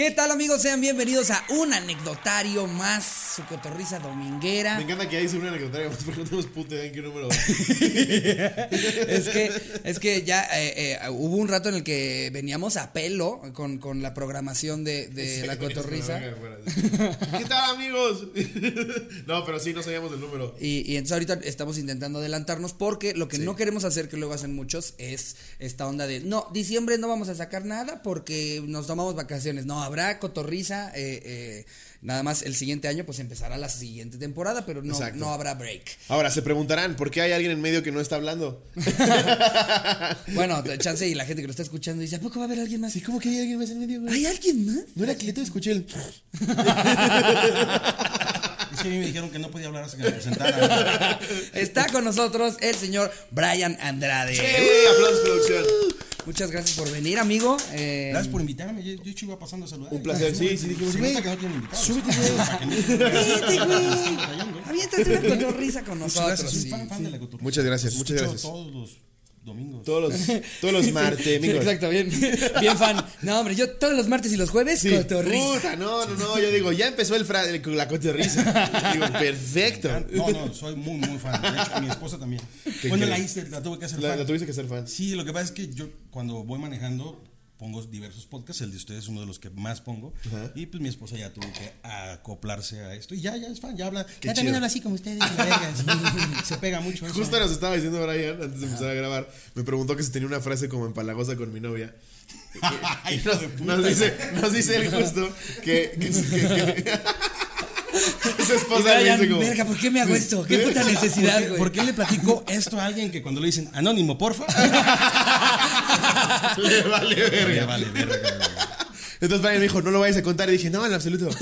¿Qué tal amigos? Sean bienvenidos a un anecdotario más, su cotorriza dominguera. Me encanta que ahí se una anecdotaria, porque no tenemos puta idea en qué número. es que, es que ya eh, eh, hubo un rato en el que veníamos a pelo con, con la programación de, de Sí, la cotorriza. ¿Qué tal, amigos? no, pero sí, no sabíamos el número. Y, y entonces ahorita estamos intentando adelantarnos porque lo que Sí. no queremos hacer, que luego hacen muchos, es esta onda de, no, diciembre no vamos a sacar nada porque nos tomamos vacaciones. No, habrá cotorriza, eh, eh, nada más el siguiente año pues empezará la siguiente temporada, pero no, Exacto. no habrá break. Ahora, se preguntarán, ¿por qué hay alguien en medio que no está hablando? Bueno, chance y la gente que lo está escuchando dice, ¿a poco va a haber alguien más? Sí, ¿cómo que hay alguien más en medio, güey? ¿Hay alguien más? No era Cleto, escuché el... Es que a mí me dijeron que no podía hablar hasta que me presentara. Está con nosotros el señor Brian Andrade. ¡Eh! ¡Aplausos, producción! Muchas gracias por venir, amigo. Eh, Gracias por invitarme. Yo, yo iba pasando a saludar. Un placer, sí, sí, dijimos, güey, que no tienen invitados. súbete, güey. Vete, güey. Aviéntate una cotorriza con Muchas nosotros. gracias. Soy sí. fan, fan de la cotorriza. Muchas gracias, muchas gracias. Domingos. Todos los, todos los martes, Sí, amigos. exacto, bien, bien fan. No, hombre, yo todos los martes y los jueves, Sí. cotorriza. Puta, no, no, no, yo digo, ya empezó el fra el- la cotorriza. Digo, perfecto. No, no, soy muy, muy fan. De hecho, mi esposa también. ¿Qué Bueno, crees? la hice, la tuve que hacer La, fan. la tuviste que ser fan. Sí, lo que pasa es que yo cuando voy manejando pongo diversos podcasts, el de ustedes es uno de los que más pongo y pues mi esposa ya tuvo que acoplarse a esto y ya, ya es fan, ya habla, Qué ya también habla así como ustedes, se pega mucho eso. Justo nos estaba diciendo Brian antes de empezar a grabar. Me preguntó que si tenía una frase como empalagosa con mi novia. Y nos, dice, nos dice él justo que, que, que- que- su Y esposa le Brian, dice como. verga, ¿por qué me hago esto? ¿Qué puta necesidad, ¿Por qué, güey? por qué le platico esto a alguien que cuando le dicen anónimo, porfa? Le vale verga. vale, verga. Entonces Brian me dijo, no lo vayas a contar. Y dije, no, en absoluto.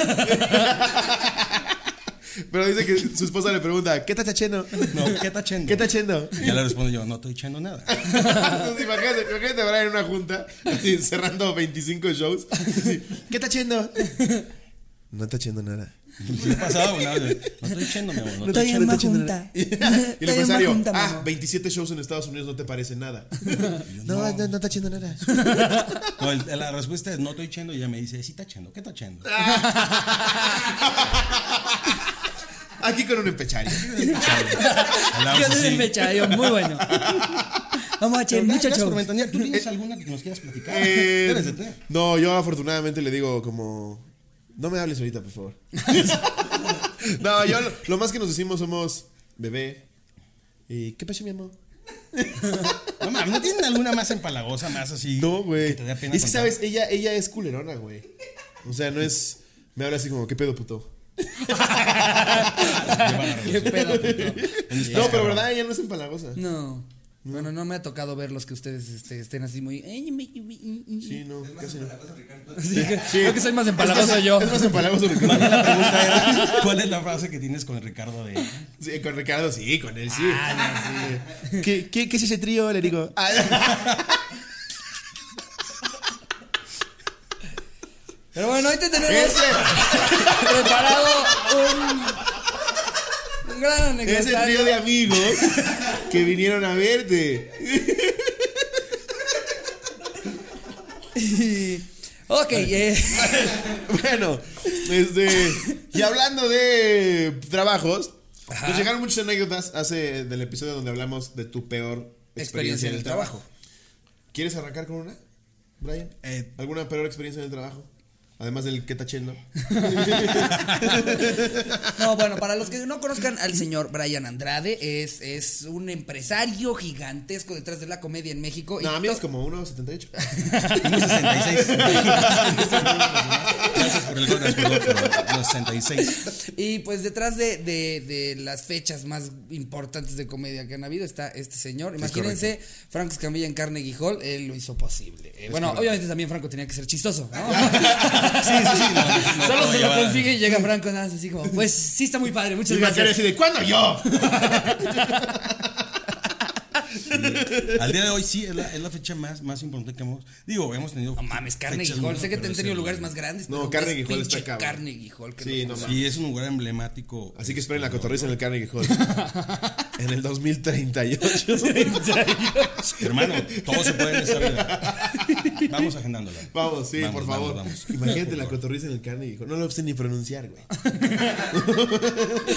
Pero dice que su esposa le pregunta, ¿qué estás echando? No, ¿qué está echando? ¿Qué estás echando? Y ya le respondo yo, no estoy echando nada. Entonces imagínate, imagínate Brian en una junta, así, cerrando 25 shows. así, ¿Qué está echando? No está echando nada. ¿Qué pasaba? Bueno, no estoy echando, mi amor. No Estoy no echando junta. nada. Y el Estoy empresario, junta, ah, mano. 27 shows en Estados Unidos no te parece nada. No, no, no está echando nada. No, el- la respuesta es no estoy echando y ella me dice, sí está echando, ¿qué está echando? Aquí con un empechario. Así. un pechayo, muy bueno. Vamos a echar ventanear. ¿Tú tienes alguna que nos quieras platicar? Eh, no, yo afortunadamente le digo como, no me hables ahorita, por favor. no, yo lo, lo más que nos decimos somos bebé. ¿Y qué pasa, mi amor? No mames, ¿no tienen alguna más empalagosa, más así? No, güey. Que te dé pena Es que, contar? ¿sabes? Ella, ella es culerona, güey. O sea, no es... Me habla así como, ¿qué pedo, puto? Qué pedo, puto. No, pero verdad, ella no es empalagosa. No. Bueno, no me ha tocado ver los que ustedes este, estén así muy. Sí, no, casi no. Sí, que- Creo que soy más empalagoso yo. Es más empalagoso que La pregunta era, ¿cuál es la frase que tienes con Ricardo de... Sí, con Ricardo sí, con él sí. Ah, Sí. ¿Qué, qué, qué es ese trío? Le digo. Ah, Pero bueno, hoy te tenemos ese, preparado un, un gran ese anecdotario. trío de amigos que vinieron a verte. ok, eh, Bueno, este. Y hablando de trabajos, Ajá. nos llegaron muchas anécdotas hace del episodio donde hablamos de tu peor experiencia, en el trabajo. ¿Quieres arrancar con una, Brian? Eh, ¿Alguna peor experiencia en el trabajo? Además del que está chendo. no, bueno, para los que no conozcan al señor Brian Andrade, es, es un empresario gigantesco detrás de la comedia en México. y No, a mí es como 1.78. 1.66. Gracias por el gol, gracias por el gol, pero 1.66. Y pues detrás de, de- de las fechas más importantes de comedia que han habido está este señor. Imagínense, Franco Escamilla en Carnegie Hall, él lo hizo posible. Eh, bueno, correcto. obviamente también Franco tenía que ser chistoso, ¿no? Sí, sí, sí. no, Solo no, se lo consigue y llega Franco nada así como, pues sí está muy padre, muchas Y gracias. así de, ¿cuándo yo? Al día de hoy sí, es la, es la fecha más, más importante que hemos. Digo, hemos tenido. No mames, Hall. muy- Sé que te han tenido lugares más grandes. No, es Hall está. Carnegie Hall. que Sí, no- no Sí, es un lugar emblemático. Así que esperen la Este, cotorriza en el Carnegie Hall. en el 2038. Hermano, todo se puede en esta vida. Vamos agendándola. Vamos, sí, Vamos, por vamos, favor. vamos. Imagínate la cotorriza en el carne y dijo, no lo sé ni pronunciar, güey.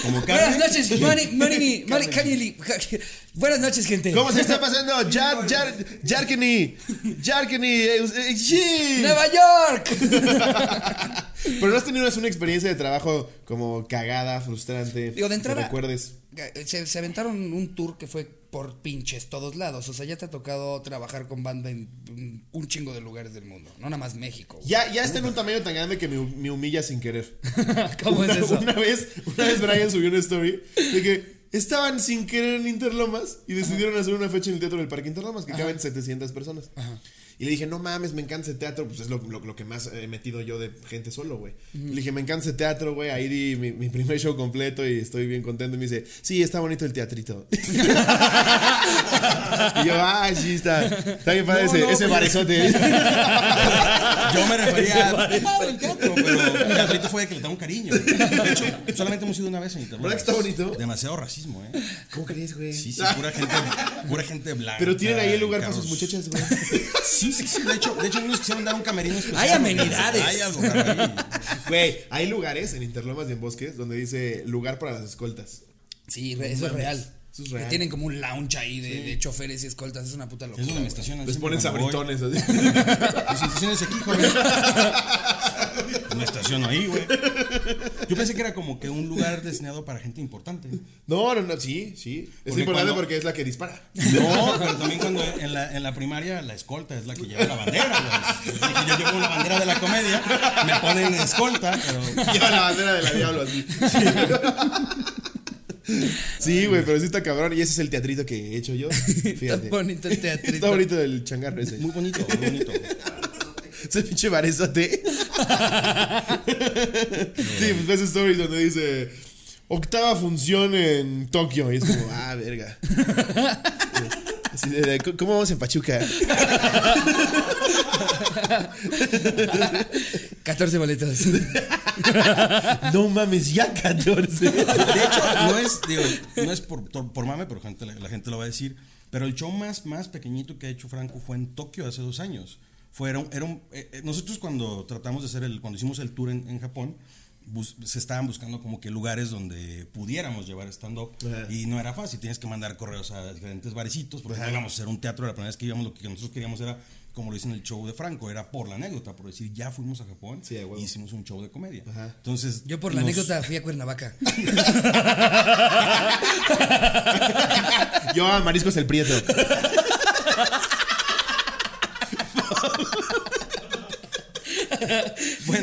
Como Buenas carne. noches, Manny, Manny, Manny, Kanyeli. Buenas noches, gente. ¿Cómo se está pasando? Jar, Jar, Jarkeny, Jarkeny, eh, eh. Nueva York. Pero no has tenido una experiencia de trabajo como cagada, frustrante. Digo, de entrada- recuerdes. Se, se aventaron un tour que fue por pinches todos lados. O sea, ya te ha tocado trabajar con banda en un- un chingo de lugares del mundo. No nada más México. güey. Ya, ya está en un tamaño tan grande que me, me humilla sin querer. ¿Cómo una, es eso? Una vez, una vez Brian subió una story de que estaban sin querer en Interlomas y decidieron hacer una fecha en el Teatro del Parque Interlomas que caben 700 personas. Y le dije, no mames, me encanta ese teatro. Pues es lo, lo- lo que más he metido yo de gente solo, güey. Le dije, me encanta ese teatro, güey. Ahí di mi, mi primer show completo y estoy bien contento. Y me dice, sí, está bonito el teatrito. y yo, ah, sí, está. Está bien padre No, ese, no, ese barezote. Yo me refería a el teatro, pero el teatrito fue de que le tengo un cariño. De hecho, solamente hemos ido una vez en internet. ¿Verdad que está bonito? Demasiado racismo, ¿eh? ¿Cómo crees, güey? Sí, sí, pura gente, pura gente blanca. Pero tienen ahí el lugar para sus muchachas, güey. Sí, sí, sí. De hecho, de hecho, unos quisieron dar un camerino especial. Hay amenidades. Hay algo. Güey, hay lugares en Interlomas y en Bosques donde dice lugar para las escoltas. Sí, re- eso es real. Eso es Que real. tienen como un lounge ahí de, de choferes y escoltas. Es una puta locura. Es güey. estacionan. Les ponen sabritones así. Mis estaciones aquí, joven. Me estaciono ahí, güey. Yo pensé que era como que un lugar destinado para gente importante. No, no, no, sí, sí. Es Porque importante cuando- porque es la que dispara. No, pero también cuando en la, en la primaria la escolta es la que lleva la bandera, güey. Yo llevo la bandera de la comedia, me ponen escolta, pero Lleva la bandera de la diablo así. Sí, güey, pero sí está cabrón. Y ese es el teatrito que he hecho yo. Está Fíjate. bonito el teatrito. Está bonito el changarro ese. muy bonito, muy bonito. Ese pinche barezote. sí, pues ves stories donde dice octava función en Tokio. Y es como, ah, verga. Así de- de, ¿Cómo vamos en Pachuca? 14 boletos. No mames, ya 14. De hecho, no es, digo, no es por, por mame, pero gente, la, la gente lo va a decir. Pero el show más, más pequeñito que ha hecho Franco fue en Tokio hace dos años. Fue, era un- era un- eh, eh, nosotros cuando tratamos de hacer el, cuando hicimos el tour en, en Japón, bus- se estaban buscando como que lugares donde pudiéramos llevar stand-up y no era fácil, tienes que mandar correos a diferentes barecitos porque no íbamos a hacer un teatro, la primera vez que íbamos lo que nosotros queríamos era, como lo hice en el show de Franco, era por la anécdota, por decir, ya fuimos a Japón Sí, a huevo. y hicimos un show de comedia. Ajá. Entonces, Yo por la nos- anécdota fui a Cuernavaca. Yo a Mariscos el Prieto.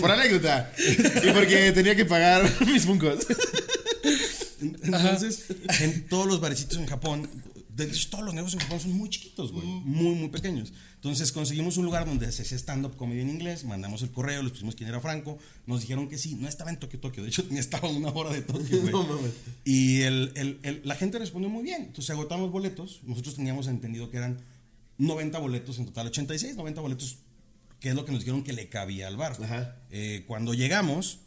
Por anécdota. Y porque tenía que pagar mis funcos. Entonces, en todos los barecitos en Japón, de hecho, todos los negocios en Japón son muy chiquitos, güey. Muy, muy pequeños. Entonces, conseguimos un lugar donde se hacía stand-up comedy en inglés, mandamos el correo, les pusimos quién era Franco, nos dijeron que sí, no estaba en Tokio, Tokio, de hecho, ni estaba una hora de Tokio, güey. No mames. Y el, el- el- la gente respondió muy bien. Entonces, agotamos boletos. Nosotros teníamos entendido que eran 90 boletos en total, 86, 90 boletos, que es lo que nos dijeron que le cabía al bar. Ajá. Eh, cuando llegamos,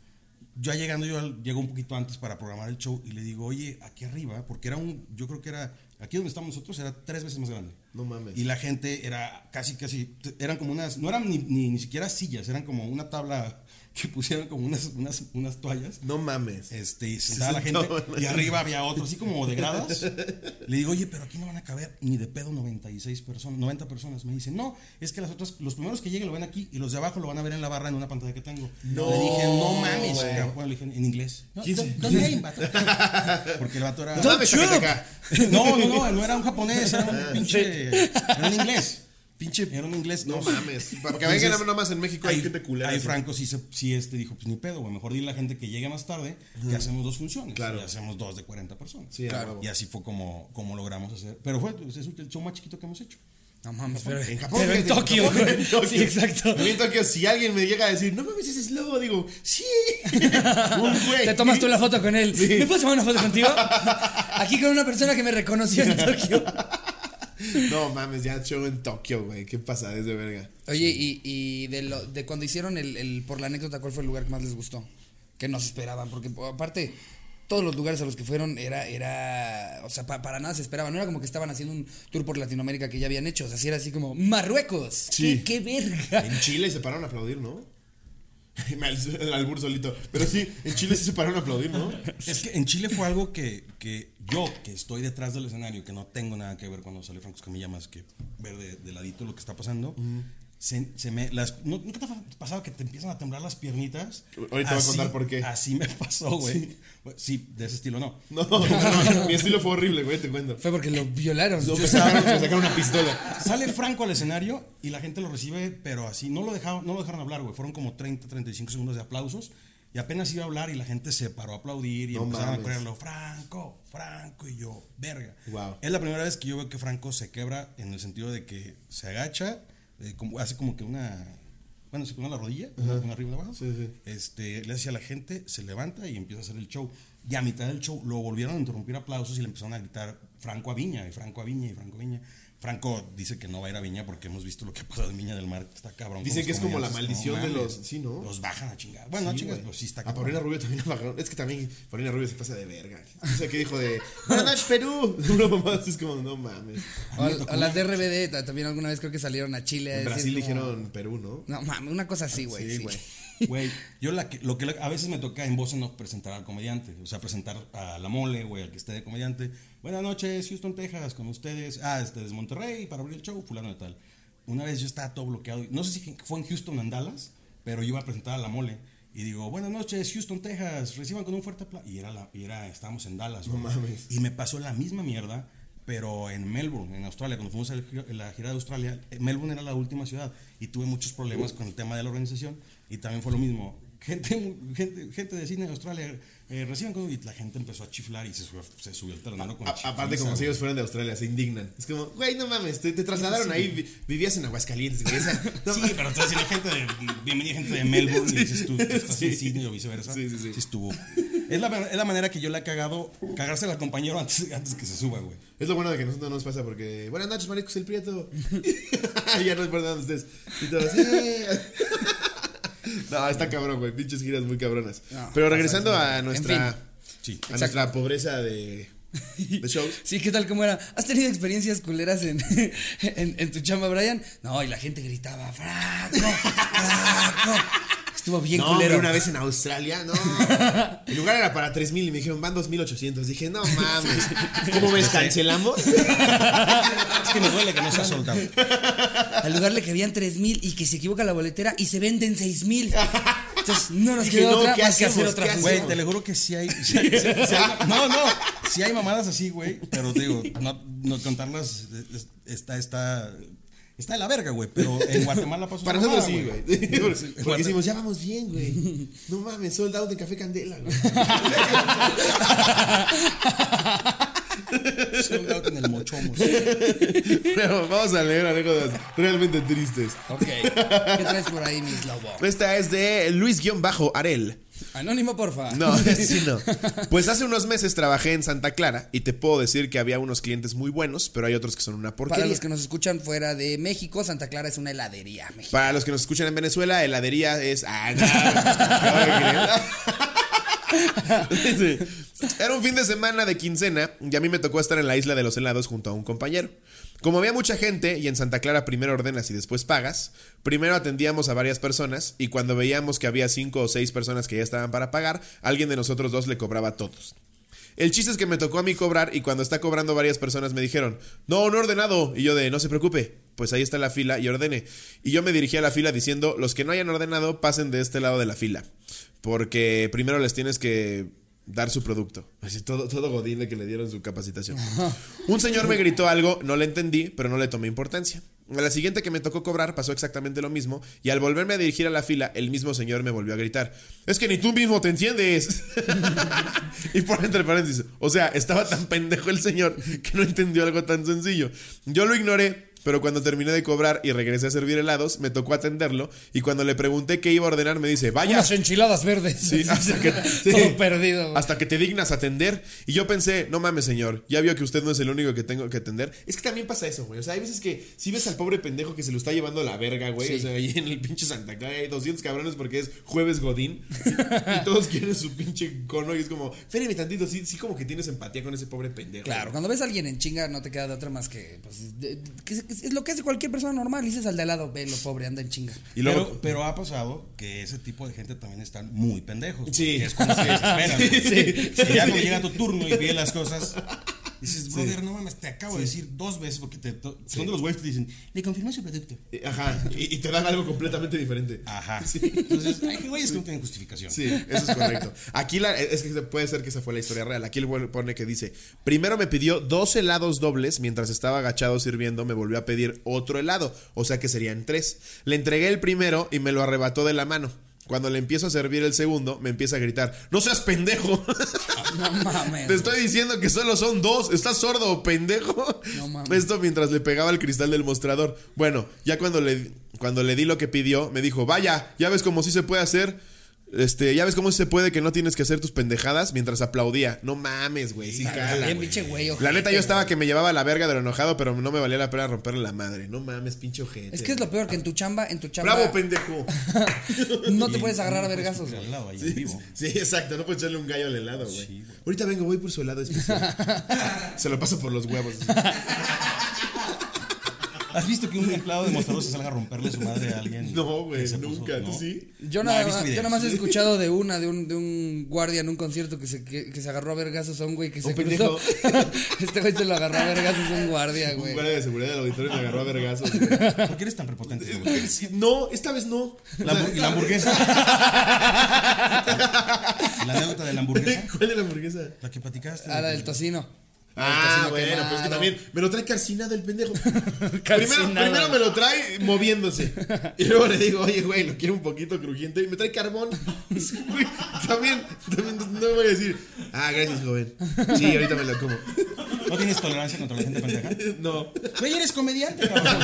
ya llegando, yo llego un poquito antes para programar el show y le digo, oye, aquí arriba, porque era un, yo creo que era, aquí donde estamos nosotros, era tres veces más grande. No mames. Y la gente era casi, casi, eran como unas, no eran ni, ni, ni siquiera sillas, eran como una tabla que pusieron como unas, unas, unas toallas. No mames. Este, y sentada la Sí, gente, no, no. y arriba había otro, así como de gradas. Le digo, oye, pero aquí no van a caber ni de pedo 96 personas, 90 personas. Me dice, no, es que las otras, los primeros que lleguen lo ven aquí y los de abajo lo van a ver en la barra en una pantalla que tengo. No, le dije, no mames. Bueno, le dije en inglés. No, ¿Quién ¿dó- se- ¿Dónde hay, vato? Porque el vato era. No. No, no, no, no era un japonés, era un pinche. Era un inglés. Pinche, era un inglés. No no. mames. Para que vengan nada más en México hay ahí, gente culera. ahí. Franco sí, sí este dijo, pues ni pedo, güey. Mejor dile a la gente que llegue más tarde que hacemos dos funciones. Claro. Y hacemos dos de 40 personas. Sí, Claro. Y así fue como, como logramos hacer. Pero fue pues, es el show más chiquito que hemos hecho. No mames, pero, En Japón, pero en Tokio. Japón, güey. en Tokio. Sí, exacto. A mí en Tokio, si alguien me llega a decir, no mames, ese es lobo, digo, sí. Un güey. Te tomas tú la foto con él. ¿Me puedo tomar una foto contigo? Aquí con una persona que me reconoció en Tokio. No mames, ya show en Tokio, güey. Qué pasada es de verga. Oye, y, y de, lo, de cuando hicieron el, el por la anécdota, ¿cuál fue el lugar que más les gustó? Que no se esperaban, porque aparte, todos los lugares a los que fueron era, era, o sea, pa- para nada se esperaba. No era como que estaban haciendo un tour por Latinoamérica que ya habían hecho. O sea, sí era así como, Marruecos. Sí. ¿Qué, qué verga. En Chile se pararon a aplaudir, ¿no? Me albur solito. Pero sí, en Chile sí se pararon a aplaudir, ¿no? Es que en Chile fue algo que, que yo, que estoy detrás del escenario, que no tengo nada que ver cuando sale Franco Escamilla más que ver de, de ladito lo que está pasando, se, se me, las, ¿no, ¿Nunca te ha pasado que te empiezan a temblar las piernitas? Ahorita voy a contar por qué. Así me pasó, güey. Sí. de ese estilo no. No, no, no, mi estilo fue horrible, güey, te cuento. Fue porque lo violaron. Me sacaron, me sacaron una pistola. Sale Franco al escenario y la gente lo recibe, pero así, no lo dejaron, no lo dejaron hablar, güey. Fueron como 30, 35 segundos de aplausos. Y apenas iba a hablar y la gente se paró a aplaudir y No empezaron mames. a correrlo, Franco, Franco, y yo, verga. Wow. Es la primera vez que yo veo que Franco se quebra en el sentido de que se agacha, eh, como, hace como que una, bueno, se pone la rodilla, una arriba y una abajo. Sí, sí. Este, le hace a la gente, se levanta y empieza a hacer el show. Y a mitad del show lo volvieron a interrumpir aplausos y le empezaron a gritar Franco a Viña, y Franco a Viña, y Franco a Viña. Franco dice que no va a ir a Viña porque hemos visto lo que ha pasado en Viña del Mar, está cabrón. Dicen que es como la maldición de los- sí, ¿no? Los bajan a chingar. Bueno, no Sí, chingas, güey. pero sí está A cabrón. Paulina Rubio también la bajaron. Es que también Paulina Rubio se pasa de verga. O sea, que dijo de Buenas noches, Perú. Una mamá es como, no mames. O, o las de RBD ta- también alguna vez creo que salieron a Chile. a En decir Brasil como- dijeron Perú, ¿no? No mames, una cosa así, güey. Sí, sí. Güey. Yo la que, lo que a veces me toca en voz en off presentar al comediante, o sea, presentar a la mole, güey, al que esté de comediante. Buenas noches, Houston, Texas, con ustedes. Ah, este es Monterrey, para abrir el show, fulano de tal. Una vez yo estaba todo bloqueado, no sé si fue en Houston o en Dallas, pero yo iba a presentar a la mole. Y digo, buenas noches, Houston, Texas, reciban con un fuerte aplauso. Y era, la, y era, estábamos en Dallas. No mames. Y me pasó la misma mierda, pero en Melbourne, en Australia, cuando fuimos a la gira- la gira de Australia, eh, Melbourne era la última ciudad y tuve muchos problemas con el tema de la organización y también fue lo mismo. Gente, gente, gente de cine de Australia eh, reciban con- y la gente empezó a chiflar y se subió, se subió el telonero con A- aparte, como si ellos fueran de Australia, se indignan. Es como, güey, no mames, te, te trasladaron ahí, vi- vivías en Aguascalientes, güey. Esa- no Sí, pero entonces la gente de bienvenida gente de Melbourne y dices tú, tú estás Sí. en Sydney o viceversa. Sí, sí, sí. estuvo. Es la, es la manera que yo le he cagado, cagarse al compañero antes, antes que se suba, güey. Es lo bueno de que a nosotros no nos pasa porque, buenas noches, maricos, el prieto. ya no importa dónde estés. Y todos, "Eh". No, está cabrón, güey. Pinches giras muy cabronas. No, Pero regresando a En nuestra, fin. Sí. a nuestra pobreza de, de shows. Sí, ¿qué tal cómo era? ¿Has tenido experiencias culeras en, en, en tu chamba, Brian? No, y la gente gritaba, Franco, Franco. Estuvo bien no, culero. hombre, una vez en Australia, no. El lugar era para 3000 y me dijeron, van 2800. Dije, no mames. ¿Cómo ves? ¿Cancelamos? Es que me duele que no sea soldado. Al lugar le cabían 3 mil y que se equivoca la boletera y se venden 6 mil. Entonces no nos queda no, otra ¿qué más que hacer otra ¿Qué función. Güey, te le juro que sí hay. sí sí- sí hay- no, no. Sí hay mamadas así, güey. Pero te digo, no, no contarlas es- está, está. Está de la verga, güey. Pero en Guatemala pasó Para nosotros sí, güey. Porque, decimos, ya vamos bien, güey. No mames, sold out de Café Candela, güey. Sold out en el mochomo. Pero vamos a leer anécdotas realmente tristes. Ok. ¿Qué traes por ahí, mis lobo? Esta es de Luis-Arel. Anónimo, porfa. No, sí, no. Pues hace unos meses trabajé en Santa Clara y te puedo decir que había unos clientes muy buenos, pero hay otros que son una porquería. Para los que nos escuchan fuera de México, Santa Clara es una heladería mexicana. Para los que nos escuchan en Venezuela, heladería es. Ah, no. Era un fin de semana de quincena y a mí me tocó estar en la isla de los helados junto a un compañero. Como había mucha gente y en Santa Clara primero ordenas y después pagas, primero atendíamos a varias personas y cuando veíamos que había cinco o seis personas que ya estaban para pagar, alguien de nosotros dos le cobraba a todos. El chiste es que me tocó a mí cobrar y cuando está cobrando varias personas me dijeron, no, no ordenado. Y yo de, no se preocupe, pues ahí está la fila y ordene. Y yo me dirigí a la fila diciendo, los que no hayan ordenado pasen de este lado de la fila. Porque primero les tienes que dar su producto. Así todo, todo godín de que le dieron su capacitación. Un señor me gritó algo, no le entendí, pero no le tomé importancia. A la siguiente que me tocó cobrar pasó exactamente lo mismo y al volverme a dirigir a la fila, el mismo señor me volvió a gritar, es que ni tú mismo te entiendes. y por entre paréntesis, o sea, estaba tan pendejo el señor que no entendió algo tan sencillo. Yo lo ignoré pero cuando terminé de cobrar y regresé a servir helados, me tocó atenderlo y cuando le pregunté qué iba a ordenar me dice, vaya. Unas enchiladas verdes. Sí, hasta que, sí, Todo perdido. güey. hasta que te dignas atender. Y yo pensé, no mames, señor, ya vio que usted no es el único que tengo que atender. Es que también pasa eso, güey. O sea, hay veces que si ves al pobre pendejo que se lo está llevando a la verga, güey. Sí. O sea, ahí en el pinche Santa Clara hay 200 cabrones porque es jueves Godín. y todos quieren su pinche cono. Y es como, féreme tantito, sí, sí, como que tienes empatía con ese pobre pendejo. Claro, cuando ves a alguien en chinga no te queda de otra más que, pues, de- que es, lo que hace cualquier persona normal. Dices al de al lado, ve lo pobre, anda en chinga. Y luego, pero, pero ha pasado que ese tipo de gente también están muy pendejos. Sí. Que es cuando se desesperan. Sí. Que ya cuando llega tu turno y pide las cosas. Dices, brother, no mames, te acabo de decir dos veces porque te, son de los güeyes que te dicen, le confirmé su producto. eh, ajá, y, y te dan algo completamente diferente. Ajá. Entonces, hay güeyes que no tienen justificación. Sí, eso es correcto. Aquí la, es que puede ser que esa fue la historia real. Aquí el güey pone que dice, primero me pidió dos helados dobles mientras estaba agachado sirviendo, me volvió a pedir otro helado, o sea que serían tres. Le entregué el primero y me lo arrebató de la mano. Cuando le empiezo a servir el segundo, me empieza a gritar, no seas pendejo. No mames. Te estoy diciendo que solo son dos. ¿Estás sordo pendejo? No mames. Esto mientras le pegaba el cristal del mostrador. Bueno, ya cuando le, cuando le di lo que pidió, me dijo, vaya, ya ves cómo sí se puede hacer. Este, ya ves cómo se puede que no tienes que hacer tus pendejadas mientras aplaudía. No mames, güey. Sí, cala, Bien, güey. pinche güey, La neta, yo estaba güey. que me llevaba la verga de lo enojado, pero no me valía la pena romperle la madre. No mames, pinche ojete. Es que es lo peor que en tu chamba, en tu chamba. Bravo, pendejo. no te puedes agarrar a vergazos, güey. lado, ahí en Sí, vivo. sí, exacto, no puedes echarle un gallo al helado, güey. Sí, güey. Ahorita vengo, voy por su helado especial. Se lo paso por los huevos. ¿Has visto que un empleado de mostrador se salga a romperle su madre a alguien? No, güey, se puso? nunca. ¿Tú ¿No? sí? Yo No, nada, más, yo videos. nada más he escuchado de una, de un, de un guardia en un concierto que se, que, que se agarró a vergazos a un güey que se Un cruzó. pendejo. este güey se lo agarró a vergazos a un guardia, Un güey. guardia de seguridad del auditorio me agarró a vergazos. ¿Por qué eres tan prepotente? Sí, No, esta vez no. La, ¿Y la hamburguesa? ¿La anécdota de la hamburguesa? ¿Cuál es la hamburguesa? La que platicaste. Ah, la del tocino. Ah, bueno, pues quemado. que también me lo trae calcinado el pendejo. primero, Calcinado. primero me lo trae moviéndose. Y luego le digo, oye, güey, lo quiero un poquito crujiente. Y me trae carbón. También, también no voy a decir, ah, gracias, joven. Sí, ahorita me lo como. ¿No tienes tolerancia contra la gente pendeja? No. Güey, eres comediante, cabrón.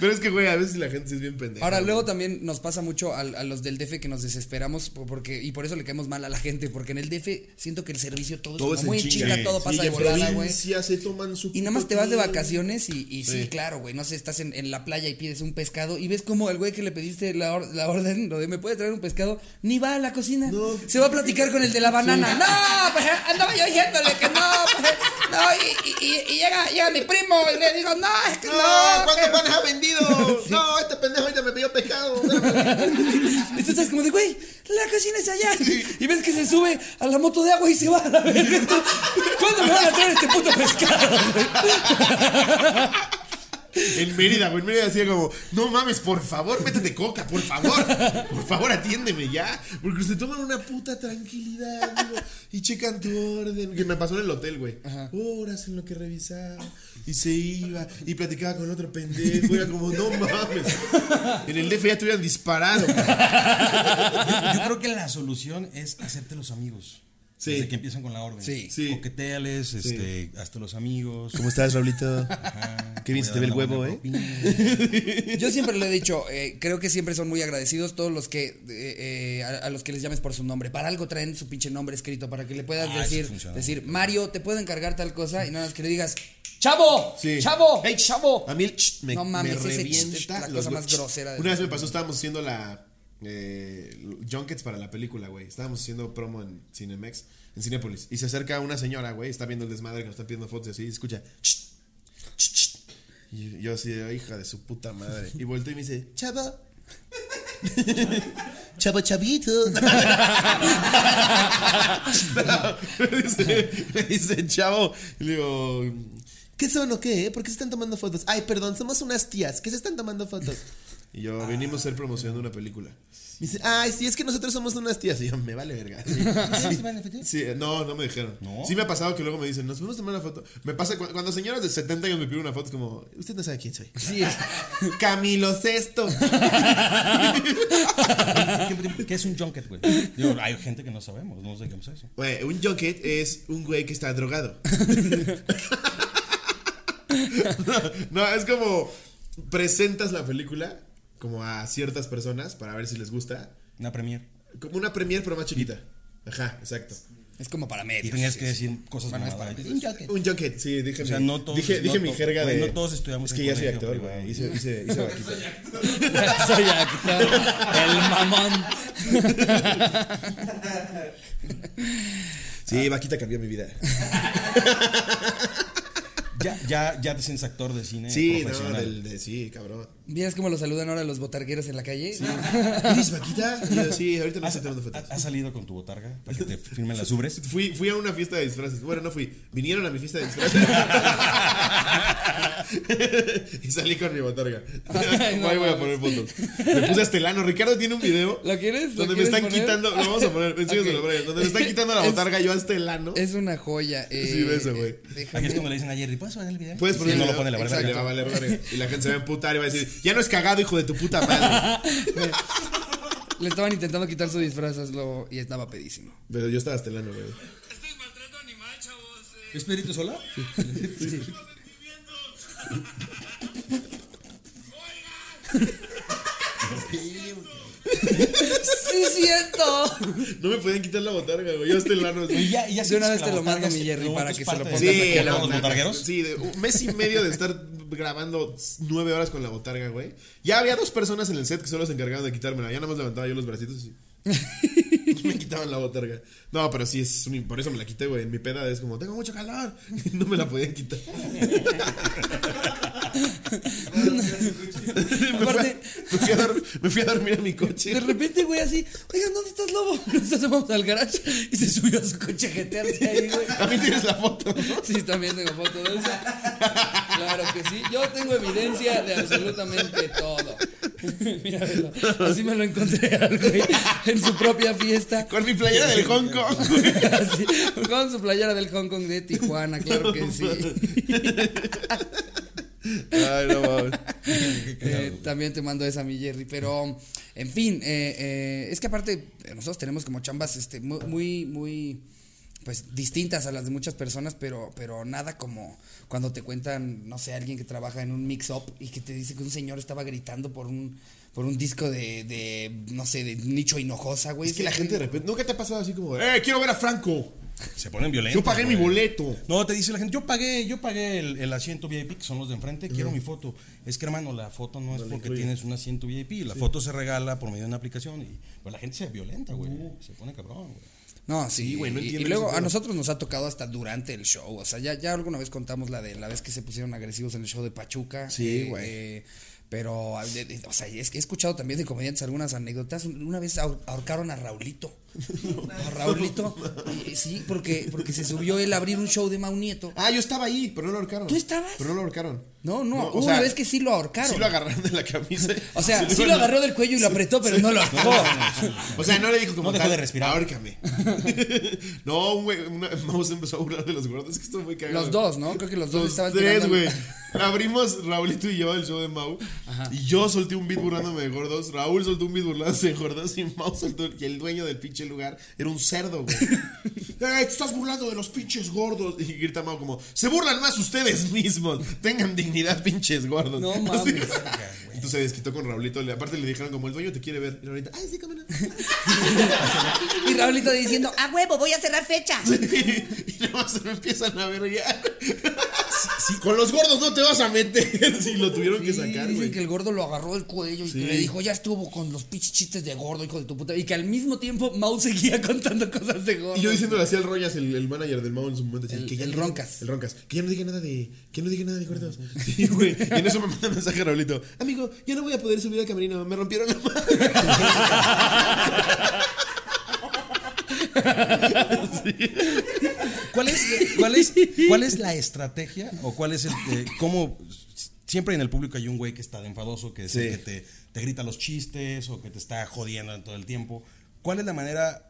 Pero es que, güey, a veces la gente sí es bien pendeja. Ahora, güey. luego también nos pasa mucho a, a los del DF que nos desesperamos po- porque y por eso le caemos mal a la gente, porque en el DF siento que el servicio todo, Todo es muy chinga. chinga, todo Sí, pasa de volada, güey. se toman su Y nada más te vas de vacaciones y, y sí. Sí. claro, güey, no sé, estás en, en la playa y pides un pescado y ves como el güey que le pediste la, or- la orden, lo de me puede traer un pescado, ni va a la cocina. No. Se va a platicar con el de la banana. No, pues andaba yo diciéndole que no, pues, no, y, y- y- llega, llega mi primo y le digo, no, es que no. No, ¿cuántos que-". panes ha vendido? No, este pendejo ahorita me pidió pescado. Tú estás como de, güey, la cocina es allá. Y ves que se sube a la moto de agua y se va a la verga. ¿Cuándo me van a traer este puto pescado? En Mérida, güey. En Mérida decía como, no mames, por favor, métete coca, por favor. Por favor, atiéndeme ya. Porque se toman una puta tranquilidad, güey, Y checan tu orden. Que me pasó en el hotel, güey. Horas en lo que revisaba. Y se iba. Y platicaba con otro pendejo. Era como, no mames. En el DF ya te hubieran disparado. Yo creo que la solución es hacerte los amigos. Sí. Desde que empiezan con la orden. Sí. Sí. Coqueteales, este, hasta los amigos. ¿Cómo estás, Raulito? Ajá, Qué bien se te ve el huevo, ¿eh? Yo siempre le he dicho, eh, creo que siempre son muy agradecidos todos los que, eh, eh, a, a los que les llames por su nombre. Para algo traen su pinche nombre escrito, para que le puedas Ah, decir, decir, Mario, te puedo encargar tal cosa y nada más que le digas, ¡Chavo! Sí. ¡Chavo! Hey, ¡Chavo! A mí el ch me, No mames, me ese ch revienta es la cosa más ch. grosera Una vez me pasó, estábamos haciendo la eh, junkets para la película, güey. Estábamos haciendo promo en Cinemex, en Cinépolis. Y se acerca una señora, güey, está viendo el desmadre que nos está pidiendo fotos y así, y escucha. ch, ch, ch. Y yo así, hija de su puta madre. Y volteo y me dice, chavo. Chavo chavito. me, dice, me dice, chavo. Y le digo, ¿qué son o qué? ¿Por qué se están tomando fotos? Ay, perdón, somos unas tías. ¿Qué se están tomando fotos? Y yo, venimos a hacer promoción de una película. Me dice, ay, sí, es que nosotros somos unas tías. Y yo, me vale verga. Sí. Sí, no, no me dijeron. ¿No? Sí me ha pasado que luego me dicen, nos podemos tomar una foto. Me pasa cu- cuando señoras de 70 años me piden una foto, es como, usted no sabe quién soy. Sí, es- Camilo Sesto. ¿Qué, qué es un junket, güey? Digo, hay gente que no sabemos, no sé qué es eso. Güey, un junket es un güey que está drogado. no, es como presentas la película como a ciertas personas para ver si les gusta. Una premier. Como una premier, pero más chiquita. Ajá, exacto. Es como para Y medios. tenías que decir cosas Bueno, es mamadas. para- Un junket. Un junket, sí, dije, O sea, mi- no todos- dije, dije no mi jerga de. no todos estudiamos Es en que ya soy actor, güey. Hice, hice, hice vaquita. Soy actor. El mamón. Sí, vaquita cambió mi vida. Ya, ya, ya te sientes actor de cine Sí, no, del, de, sí, cabrón. ¿Vieras cómo lo saludan ahora los botargueros en la calle? ¿Eres vaquita? Yo, sí, ahorita no ¿Has, estoy tomando fotos. has salido con tu botarga para que te firmen las ubres? Fui, fui a una fiesta de disfraces. Bueno, no fui. Vinieron a mi fiesta de disfraces. y salí con mi botarga. Ay, no Ahí voy a poner fotos. Me puse hasta el ano. Ricardo tiene un video. ¿Lo quieres? ¿Lo Donde me quieres están poner? quitando. Lo vamos a poner. Enséñaselo, Ok. Brian. Donde me están quitando la Es- botarga yo hasta el ano. Es una joya. Eh, Sí, beso, güey. eh, Aquí es cuando le dicen a Jerry, ¿puedes poner el video? Puedes Sí, poner no el lo video. pone, le vale Exacto, verga. le va a valer verga. Y la gente se va a emputar y va a decir, ya no es cagado, hijo de tu puta madre. Le estaban intentando quitar su disfraz y estaba pedísimo. Pero yo estaba hasta el ano, güey. Estoy maltrato animal, chavos. eh. ¿Es Pedrito Sola? ¡Sí siento! No me podían quitar la botarga, güey. Yo hasta el ano. Y ya, y ya De una vez te lo mando, mi Jerry, para es que se lo pongas Sí, a los botargueros. Sí, de un mes y medio de estar grabando nueve horas con la botarga, güey. Ya había dos personas en el set que solo se encargaban de quitármela. Ya nada más levantaba yo los bracitos y me quitaban la botarga. No, pero sí, es un- por eso me la quité, güey. En mi peda es como, tengo mucho calor. Y no me la podían quitar. me, fui a, me fui a dor- me fui a dormir a mi coche. De repente, güey, así, oigan, ¿dónde estás, lobo? Nosotros vamos al garage y se subió a su coche a jetearse ahí, güey. También tienes la foto, ¿no? Sí, también tengo foto de eso. Claro que sí. Yo tengo evidencia de absolutamente todo. Mira. Así me lo encontré al güey en su propia fiesta. Con mi playera del Hong Kong. Con su playera del Hong Kong de Tijuana, claro que sí. Ay, no mames. Eh, también te mando esa, mi Jerry. Pero, en fin, eh, eh, es que aparte, nosotros tenemos como chambas este, mu- muy, muy, pues, distintas a las de muchas personas, pero, pero nada como cuando te cuentan, no sé, alguien que trabaja en un mix-up y que te dice que un señor estaba gritando por un, por un disco de, de no sé, de nicho hinojosa, güey. Es que la gente de repente, ¿nunca te ha pasado así como, eh, quiero ver a Franco? Se ponen violentos. Yo pagué mi boleto. No, te dice la gente, yo pagué, yo pagué el, el asiento VIP, que son los de enfrente, quiero mi foto. Es que hermano, la foto no es porque tienes un asiento VIP, la foto se regala por medio de una aplicación y pues la gente se violenta, güey. Se pone cabrón, güey. No, sí, güey, no y- y, luego a nosotros nos ha tocado hasta durante el show. O sea, ya, ya alguna vez contamos la de la vez que se pusieron agresivos en el show de Pachuca. Sí, eh, güey. eh, pero, o sea, es que he escuchado también de comediantes algunas anécdotas. Una vez ahor- ahorcaron a Raulito. A Raulito. sí, porque, porque se subió él a abrir un show de Mau Nieto. Ah, yo estaba ahí, pero no lo ahorcaron. ¿Tú estabas? Pero no lo ahorcaron. No, no, o sea, vez que sí lo ahorcaron. Sí lo agarraron de la camisa. o sea, Se sí lo agarró del cuello y lo apretó, pero no lo ahorcó. O sea, no le dijo como No dejó tal, de respirar. Ahórcame. no, güey, Mouse empezó a burlar de los gordos. Es que esto fue cagado. Los dos, ¿no? Creo que los dos Los estaban tres, güey. Abrimos Raulito y yo el show de Mau. Y yo solté un beat burlándome de gordos. Raúl soltó un beat burlándose de gordos. Y Mau soltó. Y el dueño del pinche lugar era un cerdo, güey. ¡Eh, te estás burlando de los pinches gordos! Y grita Mau como: ¡Se burlan más ustedes mismos! Tengan dignidad, pinches gordos. No mames. Entonces se desquitó con Raulito. Aparte le dijeron como: El dueño te quiere ver. Y Raulito: ¡Ay, sí, no! Y Raulito diciendo, a huevo, voy a cerrar fecha. y nada más se me empiezan a ver ya. Con los gordos no te vas a meter. Sí, lo tuvieron que Sí, sacar, güey. que el gordo lo agarró del cuello y que le dijo, ya estuvo con los pinches chistes de gordo, hijo de tu puta. Y que al mismo tiempo Mau seguía contando cosas de gordo. Y yo diciéndole así al Royas, el, el manager del Mau en su momento, así, El- que ya el no- Roncas. El Roncas. Que ya no diga nada de. Que no diga nada de gordos. Sí, güey. Y en eso me manda un mensaje a Raulito. Amigo, ya no voy a poder subir al camerino. Me rompieron la madre. ¿Cuál es, cuál es, cuál es la estrategia o cuál es el. eh, cómo. Siempre en el público hay un güey que está de enfadoso, que, es el Sí. que te, te grita los chistes o que te está jodiendo en todo el tiempo. ¿Cuál es la manera